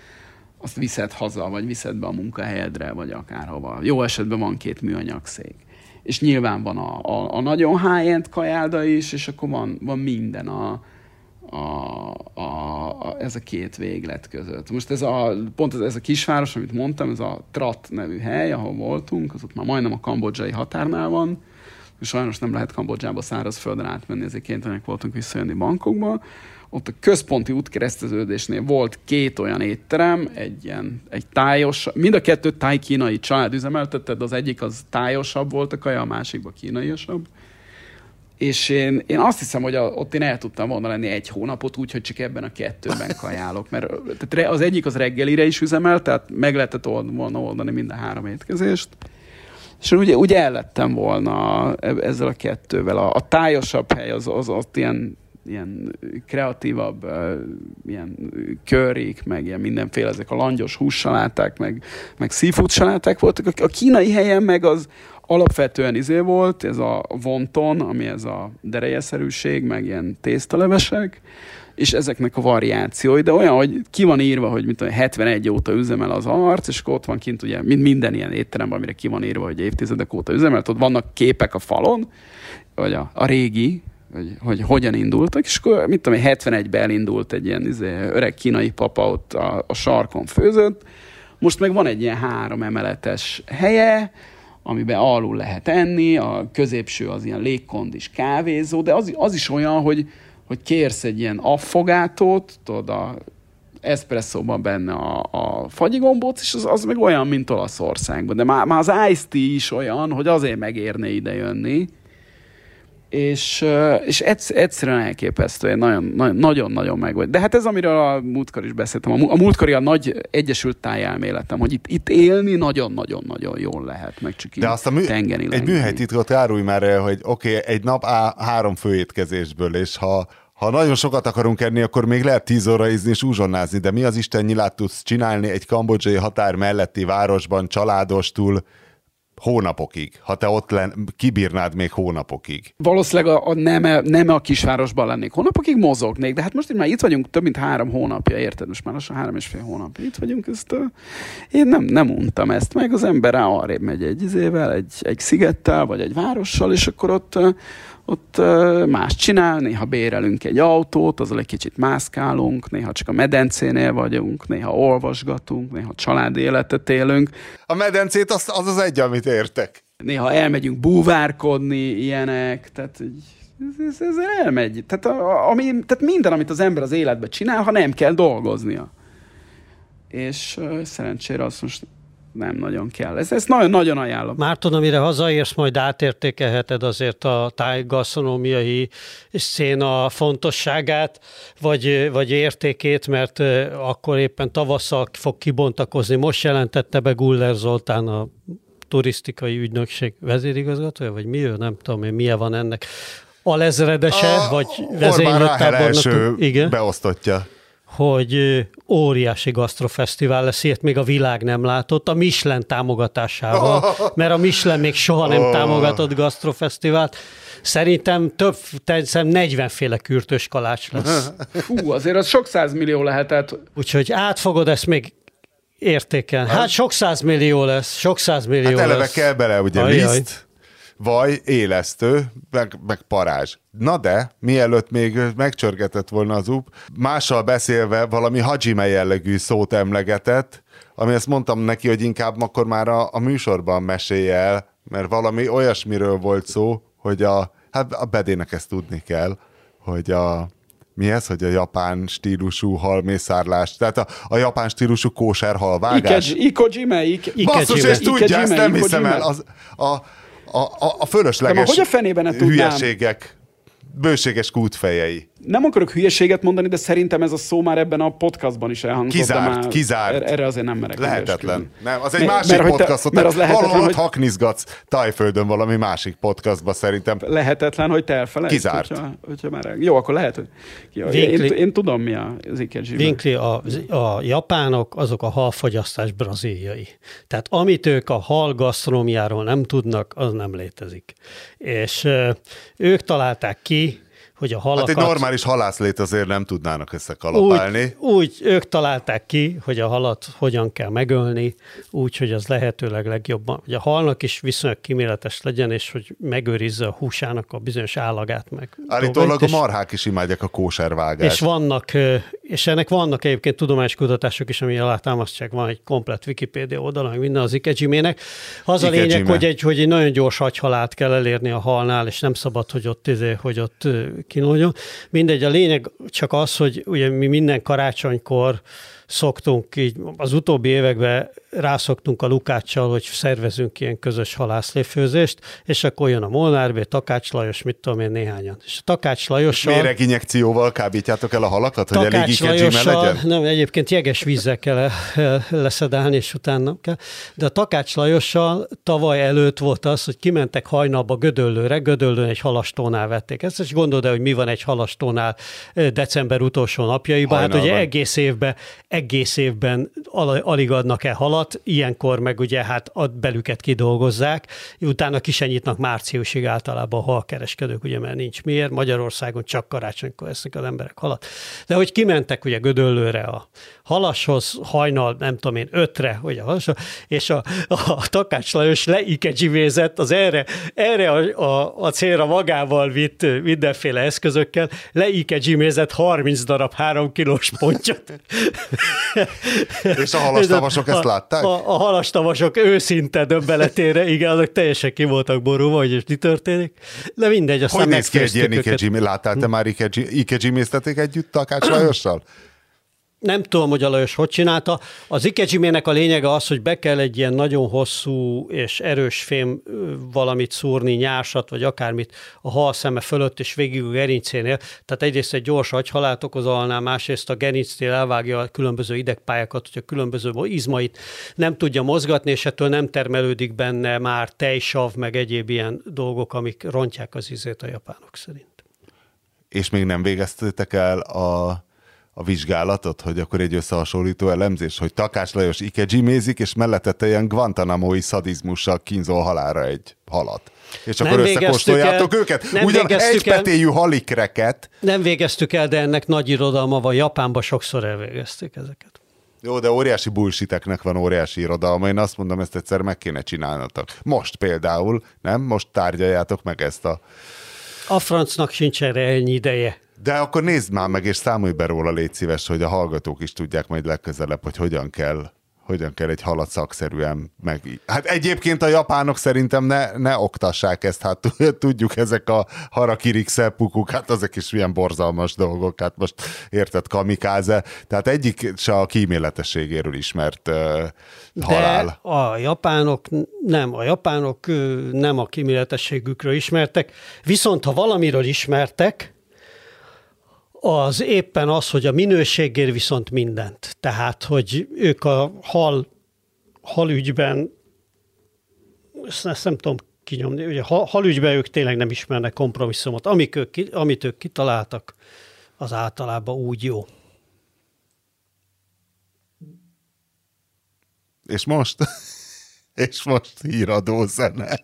azt viszed haza, vagy viszed be a munkahelyedre, vagy akárhova. Jó esetben van két műanyag szék. És nyilván van a, a, a nagyon high-end kajálda is, és akkor van, van minden a, a, a, a, ez a két véglet között. Most ez a, pont ez, ez a kisváros, amit mondtam, ez a Trat nevű hely, ahol voltunk, az ott már majdnem a kambodzsai határnál van, sajnos nem lehet Kambodzsába szárazföldön átmenni, ezért kénytelenek voltunk visszajönni bankokba. Ott a központi útkereszteződésnél volt két olyan étterem, egy ilyen, egy tájos, mind a kettő táj-kínai család üzemeltette, de az egyik az tájosabb volt a kaja, a másikban kínaiasabb. És én, én azt hiszem, hogy a, ott én el tudtam volna lenni egy hónapot úgy, hogy csak ebben a kettőben kajálok. Mert tehát az egyik az reggelire is üzemelt, tehát meg lehetett volna oldani mind a három étkezést. És ugye, ugye ellettem volna ezzel a kettővel. A, a tájosabb hely az, az ott ilyen, ilyen kreatívabb, ilyen körik, meg ilyen mindenféle, ezek a langyos hússaláták, meg, meg seafood saláták voltak. A, kínai helyen meg az alapvetően izé volt, ez a vonton, ami ez a derejeszerűség, meg ilyen tésztalevesek, és ezeknek a variációi, de olyan, hogy ki van írva, hogy mint 71 óta üzemel az arc, és akkor ott van kint ugye mint minden ilyen étteremben, amire ki van írva, hogy évtizedek óta üzemel, ott vannak képek a falon, vagy a, a régi, hogy, hogy hogyan indultak, és akkor mit tudom, 71-ben elindult egy ilyen izé, öreg kínai papa ott a, a sarkon főzött, most meg van egy ilyen három emeletes helye, amiben alul lehet enni, a középső az ilyen légkondis kávézó, de az, az is olyan, hogy, hogy kérsz egy ilyen affogátót, tudod, a eszpresszóban benne a, a fagyigombóc, és az, az meg olyan, mint Olaszországban. De már, már az Ice Tea is olyan, hogy azért megérne ide jönni. És, és egyszerűen elképesztő, nagyon-nagyon meg vagy. De hát ez, amiről a múltkor is beszéltem, a múltkori a nagy egyesült tájálméletem, hogy itt, itt élni nagyon-nagyon-nagyon jól lehet, meg csak De azt a mű, tengeni egy műhelytitkot árulj már hogy oké, okay, egy nap á, három főétkezésből, és ha ha nagyon sokat akarunk enni, akkor még lehet tíz óra ízni és uzsonnázni, de mi az Isten nyilát tudsz csinálni egy kambodzsai határ melletti városban családostul, hónapokig, ha te ott len, kibírnád még hónapokig. Valószínűleg a, a nem, nem a kisvárosban lennék. Hónapokig mozognék, de hát most már itt vagyunk több mint három hónapja, érted? Most már lassan három és fél hónapja itt vagyunk. Ezt, uh, én nem, nem untam ezt meg, az ember arrébb megy egy izével, egy, egy szigettel, vagy egy várossal, és akkor ott uh, ott más csinál, néha bérelünk egy autót, azzal egy kicsit mászkálunk, néha csak a medencénél vagyunk, néha olvasgatunk, néha családi életet élünk. A medencét az az, az egy, amit értek. Néha elmegyünk búvárkodni, ilyenek, tehát ez, ez elmegy. Tehát, a, ami, tehát minden, amit az ember az életben csinál, ha nem kell dolgoznia. És uh, szerencsére azt most nem nagyon kell. Ez, ezt nagyon-nagyon ajánlom. Márton, amire hazaérsz, majd átértékelheted azért a tájgasztronómiai széna fontosságát, vagy, vagy értékét, mert akkor éppen tavasszal fog kibontakozni. Most jelentette be Guller Zoltán a turisztikai ügynökség vezérigazgatója, vagy mi ő, nem tudom én, milyen van ennek. Alezredese, a, vagy vezénylőtábornok. Igen. beosztottja. Hogy óriási gasztrofesztivál lesz, ilyet még a világ nem látott, a Michelin támogatásával, mert a Michelin még soha nem támogatott gasztrofesztivált. Szerintem több, szerintem 40 féle kürtös kalács lesz. Fú, azért az sok százmillió lehetett. Úgyhogy át fogod ezt még értékelni. Hát sok százmillió lesz, sok százmillió Hát eleve lesz. kell bele ugye Ajjaj. liszt, vaj, élesztő, meg, meg parázs. Na de, mielőtt még megcsörgetett volna az up, mással beszélve valami hajime jellegű szót emlegetett, ami ezt mondtam neki, hogy inkább akkor már a, a műsorban mesélje el, mert valami olyasmiről volt szó, hogy a, hát a bedének ezt tudni kell, hogy a, mi ez, hogy a japán stílusú halmészárlás, tehát a, a japán stílusú kóser halvágás. Ike- Ikojime, Ike... Ike- Basszus, Ikejime. ezt tudja, ezt nem Ikejime, hiszem el. Az, a, a, a, a fölösleges De hogy a fenében tudnám? hülyeségek, bőséges kútfejei. Nem akarok hülyeséget mondani, de szerintem ez a szó már ebben a podcastban is elhangzott. Kizárt, már kizárt. er- Erre azért nem merek. Lehetetlen. esküdni. Nem, az egy Mert- másik mert hogy te- podcastot. mert az te lehetetlen, valahol hogy- haknizgatsz Tájföldön valami másik podcastba szerintem. Lehetetlen, hogy te elfelejtsd. Kizárt. Hogyha, hogyha már... Jó, akkor lehet, hogy... Jó, Winkli- én, én, tudom, mi a- az Ikejime. Vinkli, a, a japánok azok a halfogyasztás braziliai. Tehát amit ők a hal gasztronómiáról nem tudnak, az nem létezik. És ö, ők találták ki, hogy a Hát halakat... egy normális halászlét azért nem tudnának összekalapálni. úgy, úgy ők találták ki, hogy a halat hogyan kell megölni, úgy, hogy az lehetőleg legjobban, hogy a halnak is viszonylag kiméletes legyen, és hogy megőrizze a húsának a bizonyos állagát meg. Állítólag a marhák is imádják a kóservágást. és vannak, és ennek vannak egyébként tudományos kutatások is, ami alátámasztják, van egy komplet Wikipédia oldala, meg minden az Ikejimének. Az a lényeg, hogy egy, hogy egy nagyon gyors agyhalált kell elérni a halnál, és nem szabad, hogy ott, izé, hogy ott kínlódjon. Mindegy, a lényeg csak az, hogy ugye mi minden karácsonykor szoktunk így, az utóbbi években rászoktunk a Lukáccsal, hogy szervezünk ilyen közös halászléfőzést, és akkor jön a Molnár B, Takács Lajos, mit tudom én, néhányan. És a Takács Lajossal... Méreginjekcióval kábítjátok el a halakat, hogy elég Lajossal, legyen? nem, egyébként jeges vízzel kell el- el- leszedálni, és utána kell. De a Takács Lajossal tavaly előtt volt az, hogy kimentek hajnalba Gödöllőre, Gödöllőn egy halastónál vették ezt, és gondold el, hogy mi van egy halastónál ö, december utolsó napjaiban. Hát ugye Hajnalban. egész évben, egész évben al- alig adnak el halat, ilyenkor meg ugye hát a belüket kidolgozzák, utána ki se nyitnak márciusig általában a halkereskedők, ugye mert nincs miért, Magyarországon csak karácsonykor esznek az emberek halat. De hogy kimentek ugye Gödöllőre a halashoz, hajnal, nem tudom én, ötre, ugye a és a, a Takács Lajos leikedzsivézett az erre, erre a, a, a célra magával vitt mindenféle eszközökkel, leikedzsimézett 30 darab 3 kilós pontyot. És a halastavasok ezt a, látták? A, a halastavasok őszinte döbbeletére, igen, azok teljesen ki voltak borulva, hogy mi történik. De mindegy, aztán Hogy néz ki egy ilyen? Láttál te már ikeji- ikejiméztetek együtt Takács Lajossal? Nem tudom, hogy a Lajos hogy csinálta. Az ikejimének a lényege az, hogy be kell egy ilyen nagyon hosszú és erős fém valamit szúrni, nyársat, vagy akármit a hal szeme fölött és végig a gerincénél. Tehát egyrészt egy gyors agyhalált okoz a halnál, másrészt a gerincnél elvágja a különböző idegpályákat, hogy a különböző izmait nem tudja mozgatni, és ettől nem termelődik benne már tejsav, meg egyéb ilyen dolgok, amik rontják az ízét a japánok szerint. És még nem végeztetek el a, a vizsgálatot, hogy akkor egy összehasonlító elemzés, hogy Takács Lajos ikejimézik, és mellette te ilyen guantanamói szadizmussal kínzol halára egy halat. És akkor Nem végeztük összekóstoljátok el- őket? nem Ugyan egypetéjű halikreket. Nem végeztük el, de ennek nagy irodalma van. Japánban sokszor elvégezték ezeket. Jó, de óriási bullshiteknek van óriási irodalma. Én azt mondom, ezt egyszer meg kéne csinálnatok. Most például, nem? Most tárgyaljátok meg ezt a... A francnak sincs erre ennyi ideje. De akkor nézd már meg, és számolj be róla, légy szíves, hogy a hallgatók is tudják majd legközelebb, hogy hogyan kell hogyan kell egy halat szakszerűen meg... Hát egyébként a japánok szerintem ne, ne oktassák ezt, hát tudjuk, ezek a harakirik szeppukuk, hát ezek is milyen borzalmas dolgok, hát most érted, kamikáze, tehát egyik se a kíméletességéről ismert uh, halál. De a japánok nem, a japánok nem a kíméletességükről ismertek, viszont ha valamiről ismertek, az éppen az, hogy a minőségér viszont mindent. Tehát, hogy ők a hal, halügyben, ezt, ezt nem tudom kinyomni, ugye hal, halügyben ők tényleg nem ismernek kompromisszumot. Amik ők, amit ők kitaláltak, az általában úgy jó. És most? És most híradó zene.